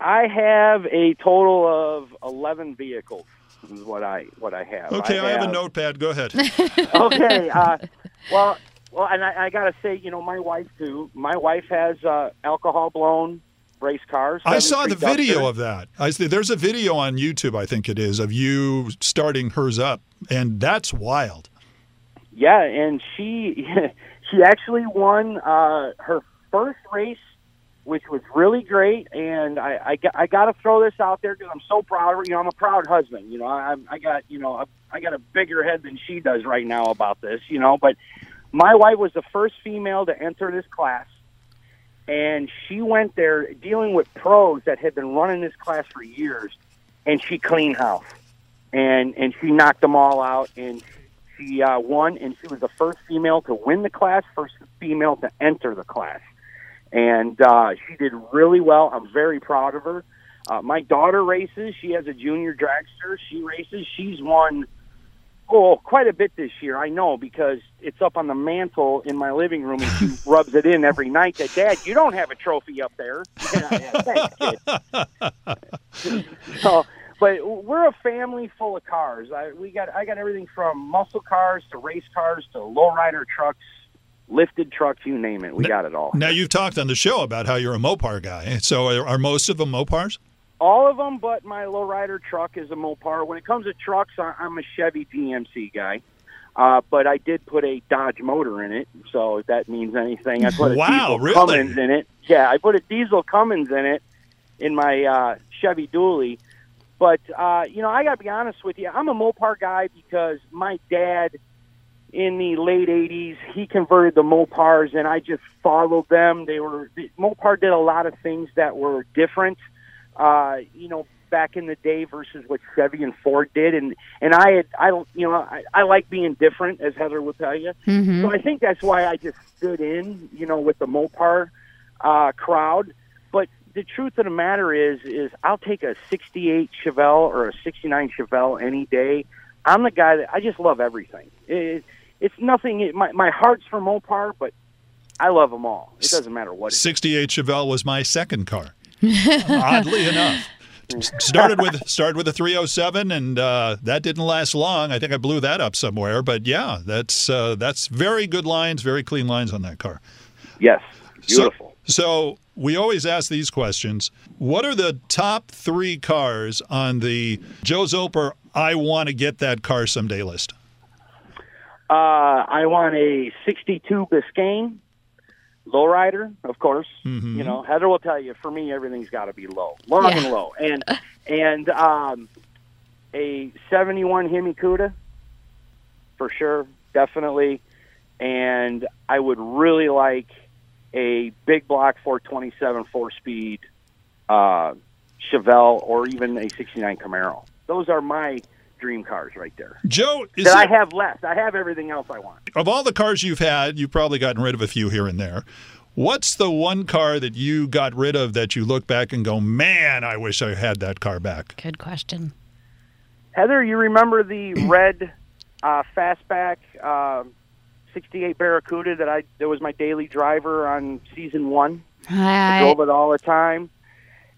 Speaker 2: I have a total of eleven vehicles. Is what I what I have.
Speaker 1: Okay, I have a notepad. Go ahead.
Speaker 2: okay. Uh, well, well, and I, I got to say, you know, my wife too. My wife has uh, alcohol blown race cars.
Speaker 1: I saw the video
Speaker 2: Duster.
Speaker 1: of that. I see, there's a video on YouTube, I think it is, of you starting hers up, and that's wild.
Speaker 2: Yeah, and she she actually won uh, her first race, which was really great. And I I, I got to throw this out there because I'm so proud of her. You know, I'm a proud husband. You know, I I got you know I, I got a bigger head than she does right now about this. You know, but my wife was the first female to enter this class. And she went there dealing with pros that had been running this class for years, and she cleaned house, and and she knocked them all out, and she uh, won, and she was the first female to win the class, first female to enter the class, and uh, she did really well. I'm very proud of her. Uh, my daughter races. She has a junior dragster. She races. She's won oh quite a bit this year. I know because it's up on the mantle in my living room, and she rubs it in every night. That Dad, you don't have a trophy up there. Yeah, yeah, thanks, kid. so, but we're a family full of cars. I, we got I got everything from muscle cars to race cars to lowrider trucks. Lifted trucks, you name it, we
Speaker 1: N-
Speaker 2: got it all.
Speaker 1: Now you've talked on the show about how you're a Mopar guy. So are, are most of them Mopars?
Speaker 2: All of them, but my lowrider truck is a Mopar. When it comes to trucks, I'm a Chevy GMC guy. Uh, but I did put a Dodge motor in it, so if that means anything. I put a
Speaker 1: Wow,
Speaker 2: diesel
Speaker 1: really?
Speaker 2: Cummins in it. Yeah, I put a diesel Cummins in it in my uh, Chevy Dually. But uh, you know, I got to be honest with you. I'm a Mopar guy because my dad, in the late '80s, he converted the Mopars, and I just followed them. They were Mopar did a lot of things that were different. Uh, you know, back in the day versus what Chevy and Ford did, and and I had I don't you know I, I like being different, as Heather will tell you.
Speaker 3: hmm
Speaker 2: So I think that's why I just stood in, you know, with the Mopar uh, crowd. But the truth of the matter is, is I'll take a '68 Chevelle or a '69 Chevelle any day. I'm the guy that I just love everything. It, it's nothing. It, my my heart's for Mopar, but I love them all. It doesn't matter what.
Speaker 1: 68 Chevelle was my second car. Oddly enough. Started with started with a 307 and uh, that didn't last long. I think I blew that up somewhere, but yeah, that's uh, that's very good lines, very clean lines on that car.
Speaker 2: Yes,
Speaker 1: So-
Speaker 2: beautiful.
Speaker 1: So we always ask these questions. What are the top three cars on the Joe Zolper I want to get that car someday list?
Speaker 2: Uh, I want a '62 Biscayne lowrider, of course.
Speaker 1: Mhm.
Speaker 2: You know, Heather will tell you. For me, everything's got to be low, long
Speaker 3: Yeah.
Speaker 2: and low, and and um, a '71 Hemi Cuda, for sure, definitely. And I would really like a big block 427 four speed uh, Chevelle or even a '69 Camaro. Those are my dream cars right there.
Speaker 1: Joe, is
Speaker 2: That I have left. I have everything else I want.
Speaker 1: of all the cars you've had, you've probably gotten rid of a few here and there. What's the one car that you got rid of that you look back and go, man, I wish I had that car back?
Speaker 3: Good question.
Speaker 2: Heather, you remember the red uh, fastback uh, 68 Barracuda that I that was my daily driver on season one? I
Speaker 3: I,
Speaker 2: drove it all the time.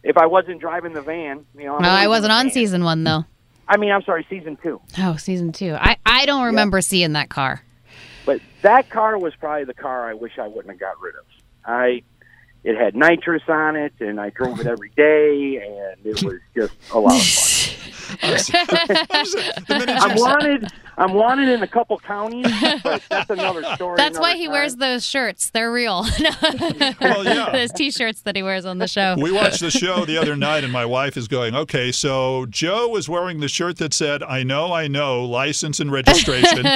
Speaker 2: If I wasn't driving the van, you know. I'm
Speaker 3: no, I wasn't on
Speaker 2: van.
Speaker 3: season one though.
Speaker 2: I mean, I'm sorry, season two.
Speaker 3: Oh, season two. I, I don't remember seeing that car.
Speaker 2: But that car was probably the car I wish I wouldn't have got rid of. I it had nitrous on it, and I drove it every day, and it was just a lot of fun. I'm wanted. I'm wanted in a couple counties, but that's another story.
Speaker 3: That's why he
Speaker 2: time.
Speaker 3: wears those shirts. They're real.
Speaker 1: Well, yeah.
Speaker 3: those t-shirts that he wears on the show.
Speaker 1: We watched the show the other night, and my wife is going, okay, so Joe was wearing the shirt that said, I know, I know, license and registration.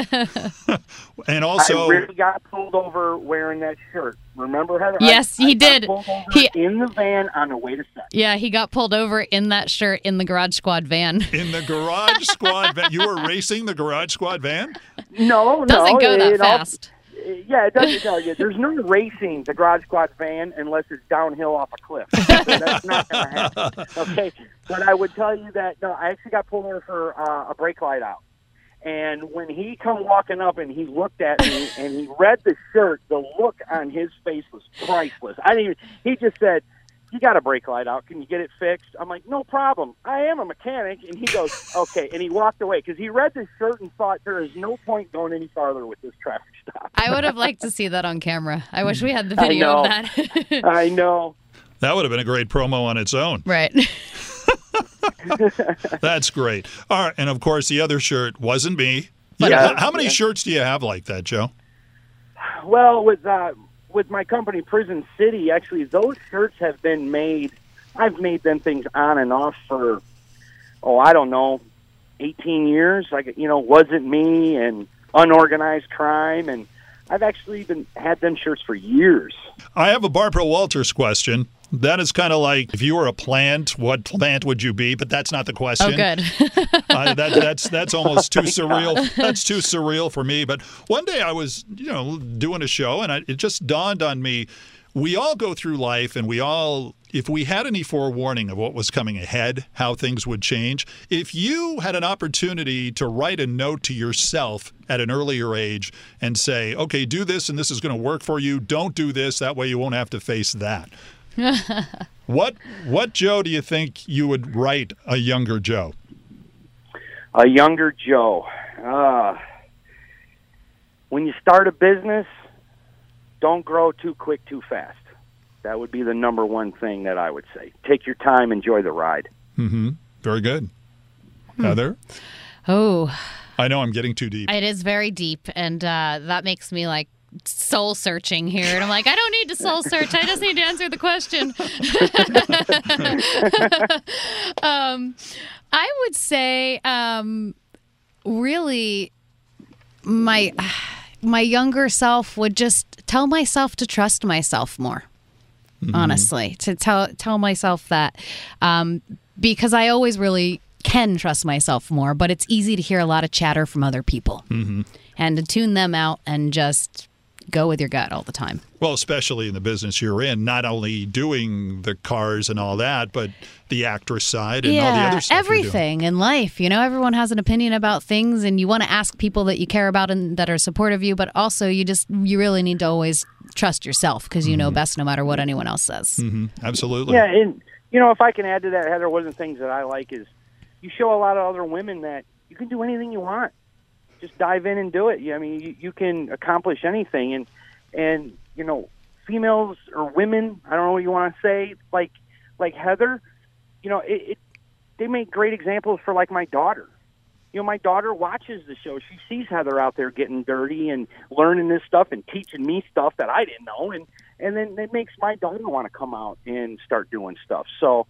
Speaker 1: and also,
Speaker 2: I really got pulled over wearing that shirt. Remember, Heather? I-
Speaker 3: Yes, he
Speaker 2: I got
Speaker 3: did.
Speaker 2: pulled over
Speaker 3: He-
Speaker 2: in the van on the way to set.
Speaker 3: Yeah, he got pulled over in that shirt in the Garage Squad van.
Speaker 1: in the Garage Squad van, you were racing the Garage Squad van?
Speaker 2: No,
Speaker 3: Doesn't
Speaker 2: no,
Speaker 3: go that
Speaker 2: it all-
Speaker 3: fast.
Speaker 2: yeah, it doesn't tell you. There's no racing the Garage Squad van unless it's downhill off a cliff. That's not going to happen. Okay, but I would tell you that no, I actually got pulled over for uh, a brake light out. And when he come walking up and he looked at me and he read the shirt, the look on his face was priceless. I didn't. Even, he just said, "You got a brake light out. Can you get it fixed?" I'm like, "No problem. I am a mechanic." And he goes, "Okay." And he walked away because he read the shirt and thought there is no point going any farther with this traffic stop.
Speaker 3: I would have liked to see that on camera. I wish we had the video of that.
Speaker 2: I know.
Speaker 1: That would have been a great promo on its own.
Speaker 3: right.
Speaker 1: That's great. All right, and of course, the other shirt wasn't me.
Speaker 2: But-
Speaker 1: Yeah.
Speaker 2: Yeah.
Speaker 1: How many
Speaker 2: Yeah.
Speaker 1: shirts do you have like that, Joe?
Speaker 2: Well, with uh, with my company Prison City, actually, those shirts have been made. I've made them things on and off for, oh, I don't know, eighteen years. Like you know, wasn't me and unorganized crime, and I've actually been had them shirts for years.
Speaker 1: I have a Barbara Walters question. That is kind of like if you were a plant, what plant would you be? But that's not the question.
Speaker 3: Oh, good.
Speaker 1: Uh, that, that's that's almost too surreal. That's too surreal for me. But one day I was, you know, doing a show, and I, it just dawned on me: we all go through life, and we all, if we had any forewarning of what was coming ahead, how things would change. If you had an opportunity to write a note to yourself at an earlier age and say, "Okay, do this, and this is going to work for you. Don't do this. That way, you won't have to face that." what what Joe do you think you would write a younger Joe?
Speaker 2: A younger Joe. Uh, when you start a business, don't grow too quick, too fast. That would be the number one thing that I would say. Take your time, enjoy the ride.
Speaker 1: Mm-hmm. Very good. Heather,
Speaker 3: Oh,
Speaker 1: I know I'm getting too deep.
Speaker 3: it is very deep, and uh, that makes me like soul searching here. And I'm like, I don't need to soul search. I just need to answer the question. um, I would say, um, really, my my younger self would just tell myself to trust myself more. Honestly, to tell tell myself that um, because I always really can trust myself more, but it's easy to hear a lot of chatter from other people, and to tune them out and just go with your gut all the time.
Speaker 1: Well, especially in the business you're in, not only doing the cars and all that, but the actress side and all the other stuff. you're doing.
Speaker 3: everything in life. You know, everyone has an opinion about things, and you want to ask people that you care about and that are supportive of you. But also, you just you really need to always trust yourself because you know
Speaker 1: Mm-hmm.
Speaker 3: best, no matter what anyone else says.
Speaker 1: Mhm. Absolutely.
Speaker 2: Yeah, and you know, if I can add to that, Heather, one of the things that I like is you show a lot of other women that you can do anything you want. Just dive in and do it. I mean, you, you can accomplish anything, and and you know, females or women, I don't know what you want to say, like like Heather, you know, it, it they make great examples for like my daughter. You know, my daughter watches the show. She sees Heather out there getting dirty and learning this stuff and teaching me stuff that I didn't know, and and then it makes my daughter want to come out and start doing stuff. So,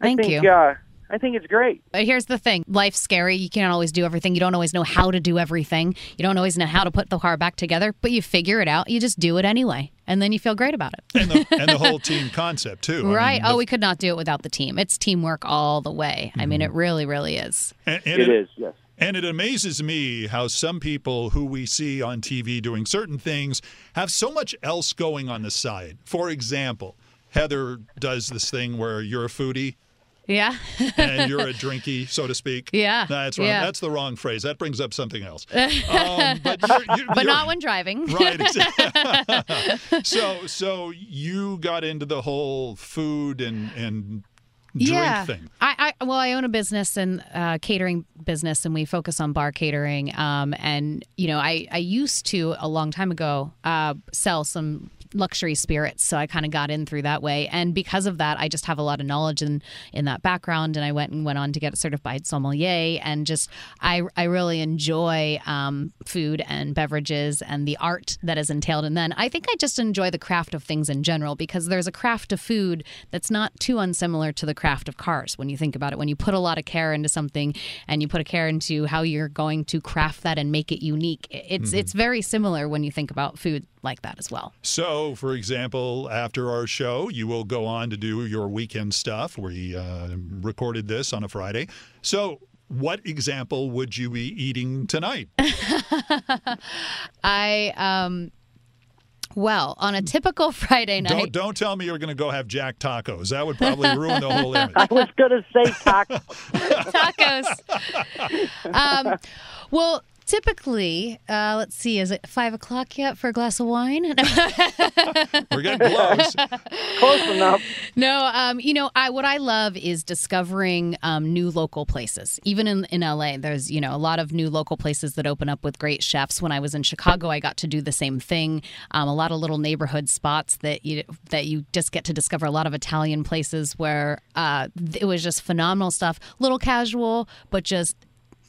Speaker 3: Thank
Speaker 2: I think,
Speaker 3: you.
Speaker 2: Uh, I think it's great.
Speaker 3: But here's the thing life's scary. You can't always do everything. You don't always know how to do everything. You don't always know how to put the car back together, but you figure it out. You just do it anyway. And then you feel great about it.
Speaker 1: and, the, and the whole team concept, too. I
Speaker 3: right.
Speaker 1: mean,
Speaker 3: oh,
Speaker 1: the-
Speaker 3: we could not do it without the team. It's teamwork all the way. I mean, it
Speaker 1: Mm-hmm.
Speaker 3: really, really is.
Speaker 1: and, and
Speaker 2: It is, yes.
Speaker 1: And it amazes me how some people who we see on TV doing certain things have so much else going on the side. For example, Heather does this thing where you're a foodie
Speaker 3: Yeah.
Speaker 1: and you're a drinky, so to speak.
Speaker 3: Yeah,
Speaker 1: That's wrong.
Speaker 3: yeah.
Speaker 1: That's the wrong phrase. That brings up something else. Um, but you're, you're,
Speaker 3: but
Speaker 1: you're-
Speaker 3: not when driving.
Speaker 1: Right. exactly. so, so you got into the whole food and and drink
Speaker 3: yeah.
Speaker 1: thing.
Speaker 3: I, I well, I own a business and uh, catering business, and we focus on bar catering. Um, and you know, I I used to a long time ago uh, sell some luxury spirits, so I kind of got in through that way. And because of that, I just have a lot of knowledge in in that background. And I went and went on to get a certified sommelier, and just I I really enjoy um, food and beverages and the art that is entailed in then. I think I just enjoy the craft of things in general because there's a craft of food that's not too unsimilar to the craft of cars when you think about it. When you put a lot of care into something and you put a care into how you're going to craft that and make it unique, it's it's very similar when you think about food like that as well.
Speaker 1: So, for example, after our show, you will go on to do your weekend stuff. We uh, recorded this on a Friday. So, what example would you be eating tonight?
Speaker 3: I um well, on a typical Friday night.
Speaker 1: Don't don't tell me you're going to go have Jack tacos. That would probably ruin the whole image.
Speaker 2: I was going to say tacos.
Speaker 3: tacos. um, well, typically, uh, let's see, is it five o'clock yet for a glass of wine?
Speaker 1: We're getting close.
Speaker 2: Close enough.
Speaker 3: no, um, you know, I what I love is discovering um, new local places. Even in in LA, there's you know a lot of new local places that open up with great chefs. When I was in Chicago, I got to do the same thing. Um, a lot of little neighborhood spots that you that you just get to discover. A lot of Italian places where uh, it was just phenomenal stuff. Little casual, but just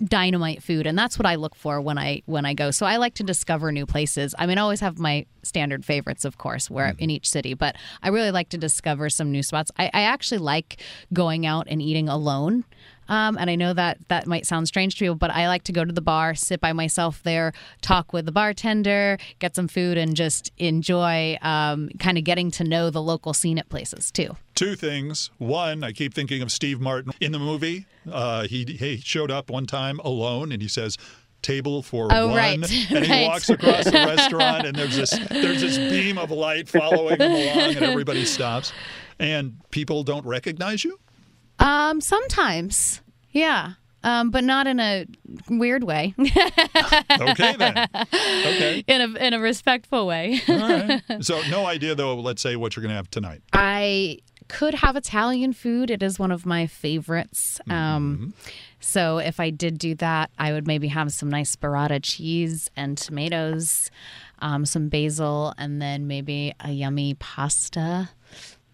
Speaker 3: dynamite food and that's what I look for when I when I go. So I like to discover new places. I mean I always have my standard favorites of course where mm-hmm. in each city, but I really like to discover some new spots. I, I actually like going out and eating alone. Um, and I know that that might sound strange to people, but I like to go to the bar, sit by myself there, talk with the bartender, get some food, and just enjoy um, kind of getting to know the local scene at places too.
Speaker 1: Two things. One, I keep thinking of Steve Martin in the movie. Uh, he he showed up one time alone, and he says. Table for
Speaker 3: Oh,
Speaker 1: one,
Speaker 3: right,
Speaker 1: and he
Speaker 3: right.
Speaker 1: walks across the restaurant, and there's this there's this beam of light following him along, and everybody stops, and people don't recognize you.
Speaker 3: Um, sometimes, yeah. Um, but not in a weird way.
Speaker 1: Okay then. Okay.
Speaker 3: in a in a respectful way.
Speaker 1: All right. So no idea though. Let's say what you're going to have tonight.
Speaker 3: I could have Italian food. It is one of my favorites. Um, so if I did do that, I would maybe have some nice burrata cheese and tomatoes. um, some basil, and then maybe a yummy pasta.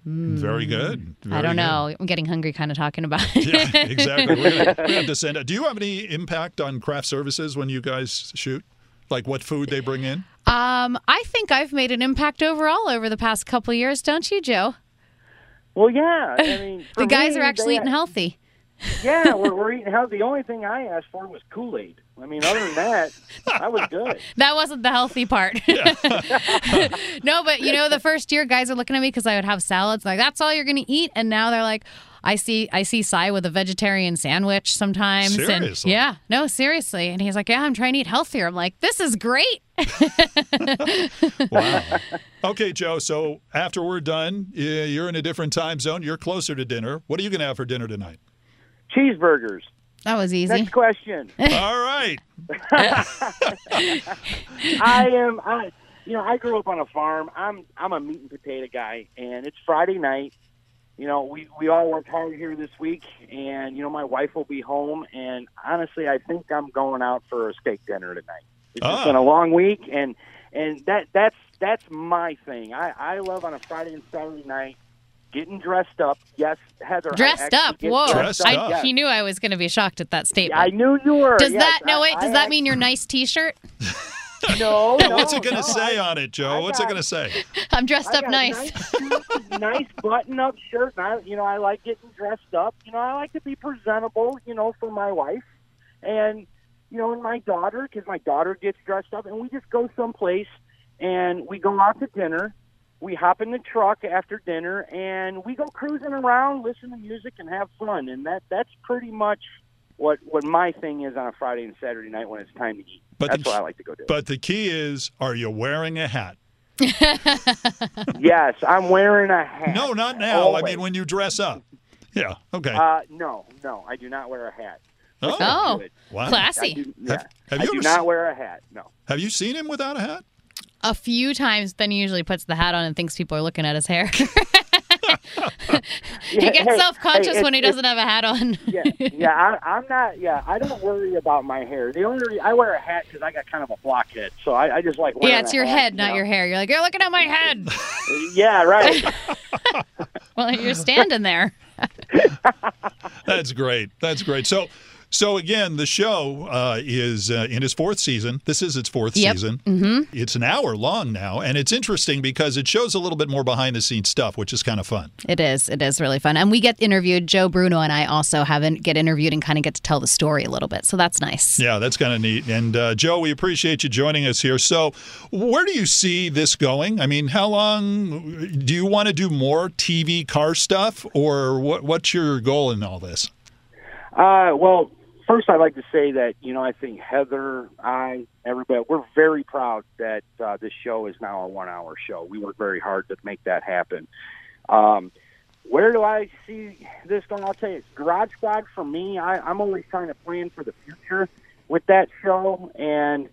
Speaker 1: Very good.
Speaker 3: Mm. I don't
Speaker 1: good.
Speaker 3: know. I'm getting hungry kind of talking about it.
Speaker 1: Yeah, exactly. We're we have to send it. Do you have any impact on craft services when you guys shoot? Like what food they bring in?
Speaker 3: Um, I think I've made an impact overall over the past couple years, don't you, Joe?
Speaker 2: Well, yeah. I mean,
Speaker 3: The guys
Speaker 2: me,
Speaker 3: are actually
Speaker 2: they-
Speaker 3: eating healthy.
Speaker 2: Yeah, we're, we're eating healthy. The only thing I asked for was Kool Aid. I mean, other than that, I was good.
Speaker 3: That wasn't the healthy part. no, but you know, the first year, guys are looking at me because I would have salads. Like that's all you're going to eat, and now they're like, I see, I see Cy with a vegetarian sandwich sometimes. And
Speaker 1: Seriously?
Speaker 3: yeah, no, seriously. And he's like, Yeah, I'm trying to eat healthier. I'm like, This is great.
Speaker 1: Wow. okay, Joe. So after we're done, y- you're in a different time zone. You're closer to dinner. What are you going to have for dinner tonight?
Speaker 2: Cheeseburgers.
Speaker 3: That was easy.
Speaker 2: Next question.
Speaker 1: All right.
Speaker 2: I am. I, you know, I grew up on a farm. I'm I'm a meat and potato guy, and it's Friday night. You know, we we all worked hard here this week, and you know, my wife will be home. And honestly, I think I'm going out for a steak dinner tonight. It's
Speaker 1: Ah.
Speaker 2: just been a long week, and and that that's that's my thing. I I love on a Friday and Saturday night getting dressed up. Yes, Heather.
Speaker 3: Dressed
Speaker 2: actually
Speaker 3: up. Whoa.
Speaker 1: Dressed
Speaker 3: I,
Speaker 1: up.
Speaker 2: yes.
Speaker 3: He knew I was going to be shocked at that statement.
Speaker 2: I knew you were.
Speaker 3: does
Speaker 2: Yes,
Speaker 3: that, no,
Speaker 2: I-
Speaker 3: wait, does
Speaker 2: I
Speaker 3: that mean your nice t shirt?
Speaker 2: act- No, no.
Speaker 1: What's it going to
Speaker 2: no,
Speaker 1: say
Speaker 2: I-
Speaker 1: on it, Joe?
Speaker 2: I
Speaker 1: What's it going to say?
Speaker 3: I'm dressed
Speaker 2: I
Speaker 3: up nice.
Speaker 2: Nice, nice button-up shirt. And I, you know, I like getting dressed up. You know, I like to be presentable. You know, for my wife, and you know, and my daughter, because my daughter gets dressed up, and we just go someplace, and we go out to dinner. We hop in the truck after dinner, and we go cruising around, listen to music, and have fun. And that that's pretty much what what my thing is on a Friday and Saturday night when it's time to eat.
Speaker 1: But
Speaker 2: that's
Speaker 1: the-
Speaker 2: what I like to go do.
Speaker 1: But the key is, are you wearing a hat?
Speaker 2: yes, I'm wearing a hat.
Speaker 1: No, not now. I mean, when you dress up. Yeah. Okay.
Speaker 2: Uh, no, no, I do not wear a hat.
Speaker 1: oh,
Speaker 3: Oh,
Speaker 2: Good.
Speaker 1: wow.
Speaker 2: I
Speaker 3: classy.
Speaker 2: do, yeah.
Speaker 1: Have- have
Speaker 2: I
Speaker 1: you
Speaker 2: do
Speaker 1: ever
Speaker 2: not
Speaker 1: se-
Speaker 2: wear a hat. No.
Speaker 1: Have you seen him without a hat?
Speaker 3: A few times, then he usually puts the hat on and thinks people are looking at his hair. he gets
Speaker 2: Hey,
Speaker 3: self conscious
Speaker 2: hey,
Speaker 3: when he doesn't have a hat on.
Speaker 2: yeah, yeah. I, I'm not. Yeah, I don't worry about my hair. The only I wear a hat because I got kind of a blockhead, so I, I just like wearing.
Speaker 3: yeah, it's
Speaker 2: a
Speaker 3: your
Speaker 2: hat,
Speaker 3: head,
Speaker 2: you
Speaker 3: not
Speaker 2: know?
Speaker 3: your hair. You're like, you're looking at my head.
Speaker 2: Yeah, right.
Speaker 3: well, you're standing there.
Speaker 1: That's great. That's great. So, so again, the show uh, is uh, in its fourth season. This is its fourth
Speaker 3: Yep.
Speaker 1: season. Mm-hmm. It's an hour long now, and it's interesting because it shows a little bit more behind the scenes stuff, which is kind of fun.
Speaker 3: It is. It is really fun. And we get interviewed. Joe Bruno and I also haven't get interviewed and kind of get to tell the story a little bit. So that's nice.
Speaker 1: Yeah, that's kind of neat. And uh, Joe, we appreciate you joining us here. So, where do you see this going? I mean, how long do you want to do more TV car stuff, or what, what's your goal in all this?
Speaker 2: Uh, well, first, I'd like to say that you know I think Heather, I, everybody, we're very proud that uh, this show is now a one-hour show. We worked very hard to make that happen. Um, where do I see this going? I'll tell you, Garage Squad for me. I, I'm always trying to plan for the future with that show, and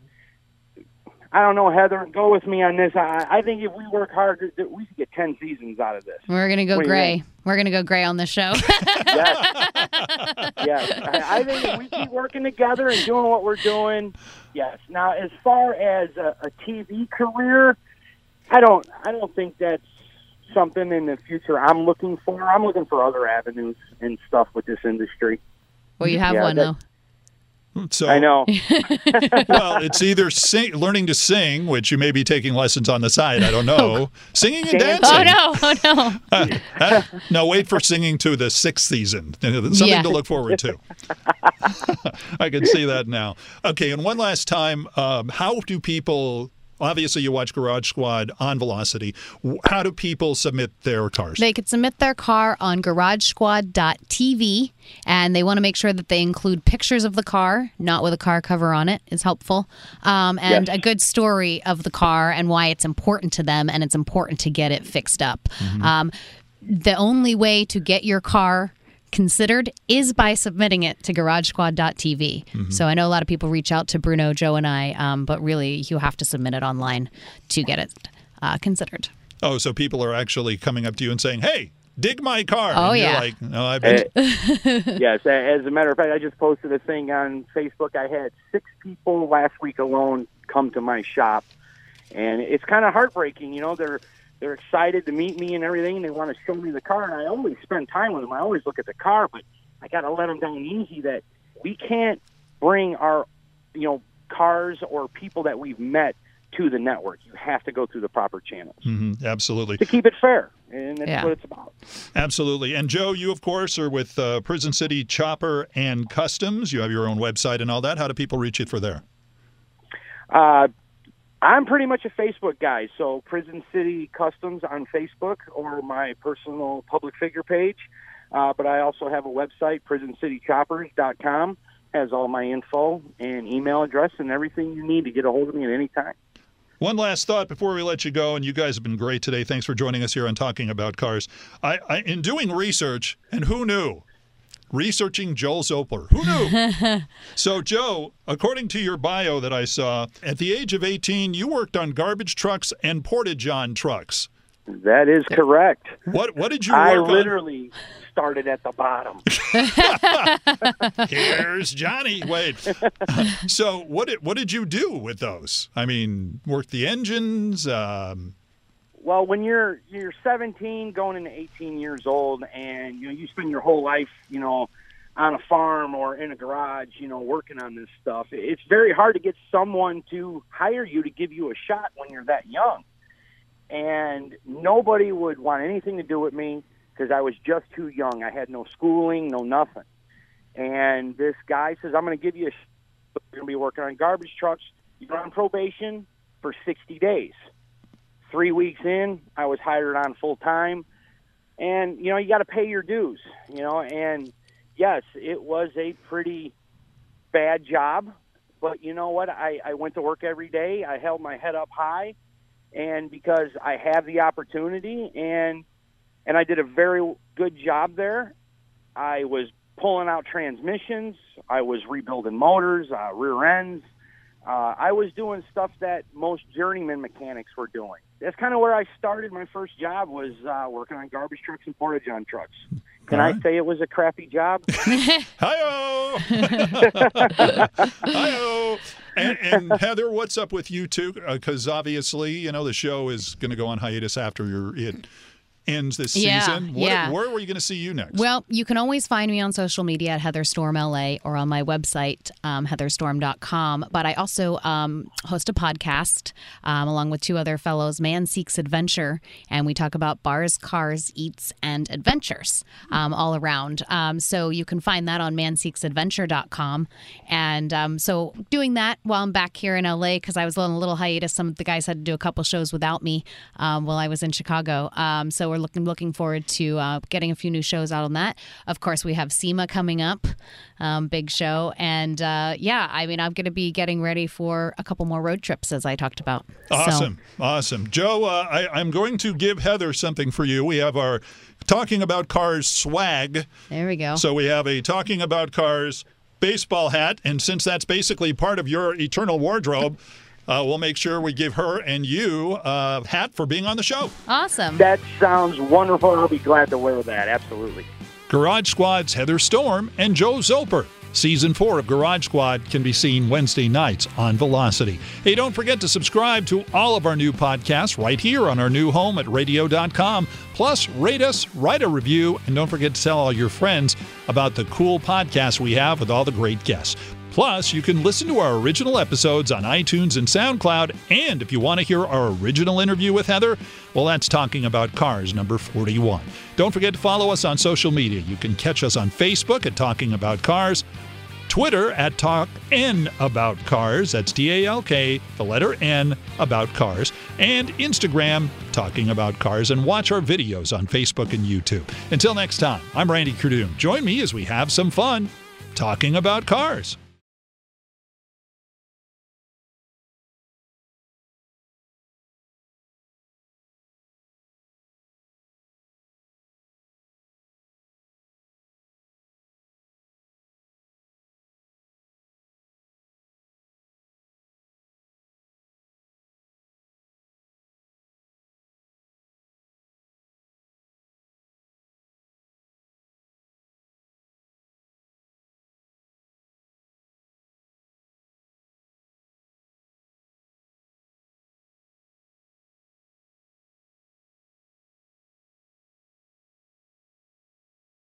Speaker 2: I don't know, Heather. Go with me on this. I, I think if we work hard, we could get ten seasons out of this.
Speaker 3: We're gonna go
Speaker 2: What
Speaker 3: gray. We're gonna go gray on the show.
Speaker 2: yes. yes. I, I think if we keep working together and doing what we're doing, yes. Now, as far as a, a TV career, I don't. I don't think that's something in the future I'm looking for. I'm looking for other avenues and stuff with this industry.
Speaker 3: well, you have
Speaker 2: Yeah,
Speaker 3: one
Speaker 2: that-
Speaker 3: though.
Speaker 1: So
Speaker 2: I know.
Speaker 1: well, it's either sing, learning to sing, which you may be taking lessons on the side. I don't know. Singing and dancing.
Speaker 3: Oh no! Oh no!
Speaker 1: Uh, no, wait for singing to the sixth season. Something
Speaker 3: Yeah.
Speaker 1: to look forward to. I can see that now. Okay, and one last time, um, how do people? Obviously, you watch Garage Squad on Velocity. How do people submit their cars?
Speaker 3: They could submit their car on garagesquad.tv and they want to make sure that they include pictures of the car, not with a car cover on it, is helpful, um, and
Speaker 2: Yes.
Speaker 3: a good story of the car and why it's important to them and it's important to get it fixed up. Um, the only way to get your car considered is by submitting it to garagesquad.tv. So I know a lot of people reach out to Bruno, Joe, and I, um, but really you have to submit it online to get it uh, considered.
Speaker 1: oh, so people are actually coming up to you and saying, "Hey, dig my car."
Speaker 3: Oh,
Speaker 1: and you're
Speaker 3: yeah.
Speaker 1: like, "No, I've been."
Speaker 2: yes. As a matter of fact, I just posted a thing on Facebook. I had six people last week alone come to my shop, and it's kind of heartbreaking. You know, they're they're excited to meet me and everything, they want to show me the car, and I always spend time with them. I always look at the car, but I got to let them down easy that we can't bring our you know cars or people that we've met to the network. You have to go through the proper channels
Speaker 1: Mm-hmm. Absolutely.
Speaker 2: to keep it fair, and that's
Speaker 3: Yeah.
Speaker 2: what it's about.
Speaker 1: Absolutely. And Joe, you, of course, are with uh, Prison City Chopper and Customs. You have your own website and all that. How do people reach you for there?
Speaker 2: Uh, I'm pretty much a Facebook guy, so Prison City Customs on Facebook or my personal public figure page. Uh, but I also have a website, prisoncitychoppers.com, has all my info and email address and everything you need to get a hold of me at any time.
Speaker 1: One last thought before we let you go, and you guys have been great today. Thanks for joining us here on Talking About Cars. I, I in doing research, and who knew? Researching Joel Zopler. Who knew? so, Joe, according to your bio that I saw, at the age of 18, you worked on garbage trucks and portage on trucks.
Speaker 2: That is correct.
Speaker 1: What what did you
Speaker 2: I
Speaker 1: work
Speaker 2: literally started at the bottom.
Speaker 1: Here's Johnny. Wait. so, what did what did you do with those? I mean, work the engines. Um,
Speaker 2: Well, when you're you're 17, going into 18 years old, and you know you spend your whole life, you know, on a farm or in a garage, you know, working on this stuff. It's very hard to get someone to hire you to give you a shot when you're that young. And nobody would want anything to do with me because I was just too young. I had no schooling, no nothing. And this guy says, "I'm going to give you a. Sh- you're going to be working on garbage trucks. You're on probation for 60 days." Three weeks in, I was hired on full time. And, you know, you got to pay your dues, you know. And yes, it was a pretty bad job. But you know what? I, I went to work every day. I held my head up high. And because I have the opportunity and and I did a very good job there, I was pulling out transmissions. I was rebuilding motors, uh, rear ends. Uh, I was doing stuff that most journeyman mechanics were doing. That's kind of where I started. My first job was uh, working on garbage trucks and portage on trucks. Can
Speaker 1: All
Speaker 2: I say it was a crappy job?
Speaker 1: Hi-oh! Hi-oh! And, and Heather, what's up with you too? Because obviously, you know, the show is going to go on hiatus after your, it ends this
Speaker 3: Yeah,
Speaker 1: season. What,
Speaker 3: yeah.
Speaker 1: Where were you going to see you next?
Speaker 3: Well, you can always find me on social media at Heather Storm LA or on my website, um, heatherstorm.com. But I also um, host a podcast um, along with two other fellows, Man Seeks Adventure. And we talk about bars, cars, eats, and adventures um, all around. Um, so you can find that on manseeksadventure.com. And um, so doing that while I'm back here in LA, because I was on a little hiatus. Some of the guys had to do a couple shows without me um, while I was in Chicago. Um, so we're looking looking forward to uh, getting a few new shows out on that. Of course, we have SEMA coming up, um, big show, and uh, yeah, I mean, I'm going to be getting ready for a couple more road trips as I talked about. So-
Speaker 1: Awesome, awesome, Joe. Uh, I, I'm going to give Heather something for you. We have our talking about cars swag.
Speaker 3: there we go.
Speaker 1: So we have a talking about cars baseball hat, and since that's basically part of your eternal wardrobe, uh, we'll make sure we give her and you a hat for being on the show.
Speaker 3: awesome.
Speaker 2: that sounds wonderful. I'll be glad to wear that. Absolutely.
Speaker 1: Garage Squad's Heather Storm and Joe Zolper. Season 4 of Garage Squad can be seen Wednesday nights on Velocity. Hey, don't forget to subscribe to all of our new podcasts right here on our new home at radio.com. Plus, rate us, write a review, and don't forget to tell all your friends about the cool podcast we have with all the great guests. Plus, you can listen to our original episodes on iTunes and SoundCloud. And if you want to hear our original interview with Heather, well, that's Talking About Cars, number 41. Don't forget to follow us on social media. You can catch us on Facebook at Talking About Cars, Twitter at Talk N About Cars, that's T A L K, the letter N, About Cars, and Instagram, Talking About Cars, and watch our videos on Facebook and YouTube. Until next time, I'm Randy Cardoon. Join me as we have some fun talking about cars.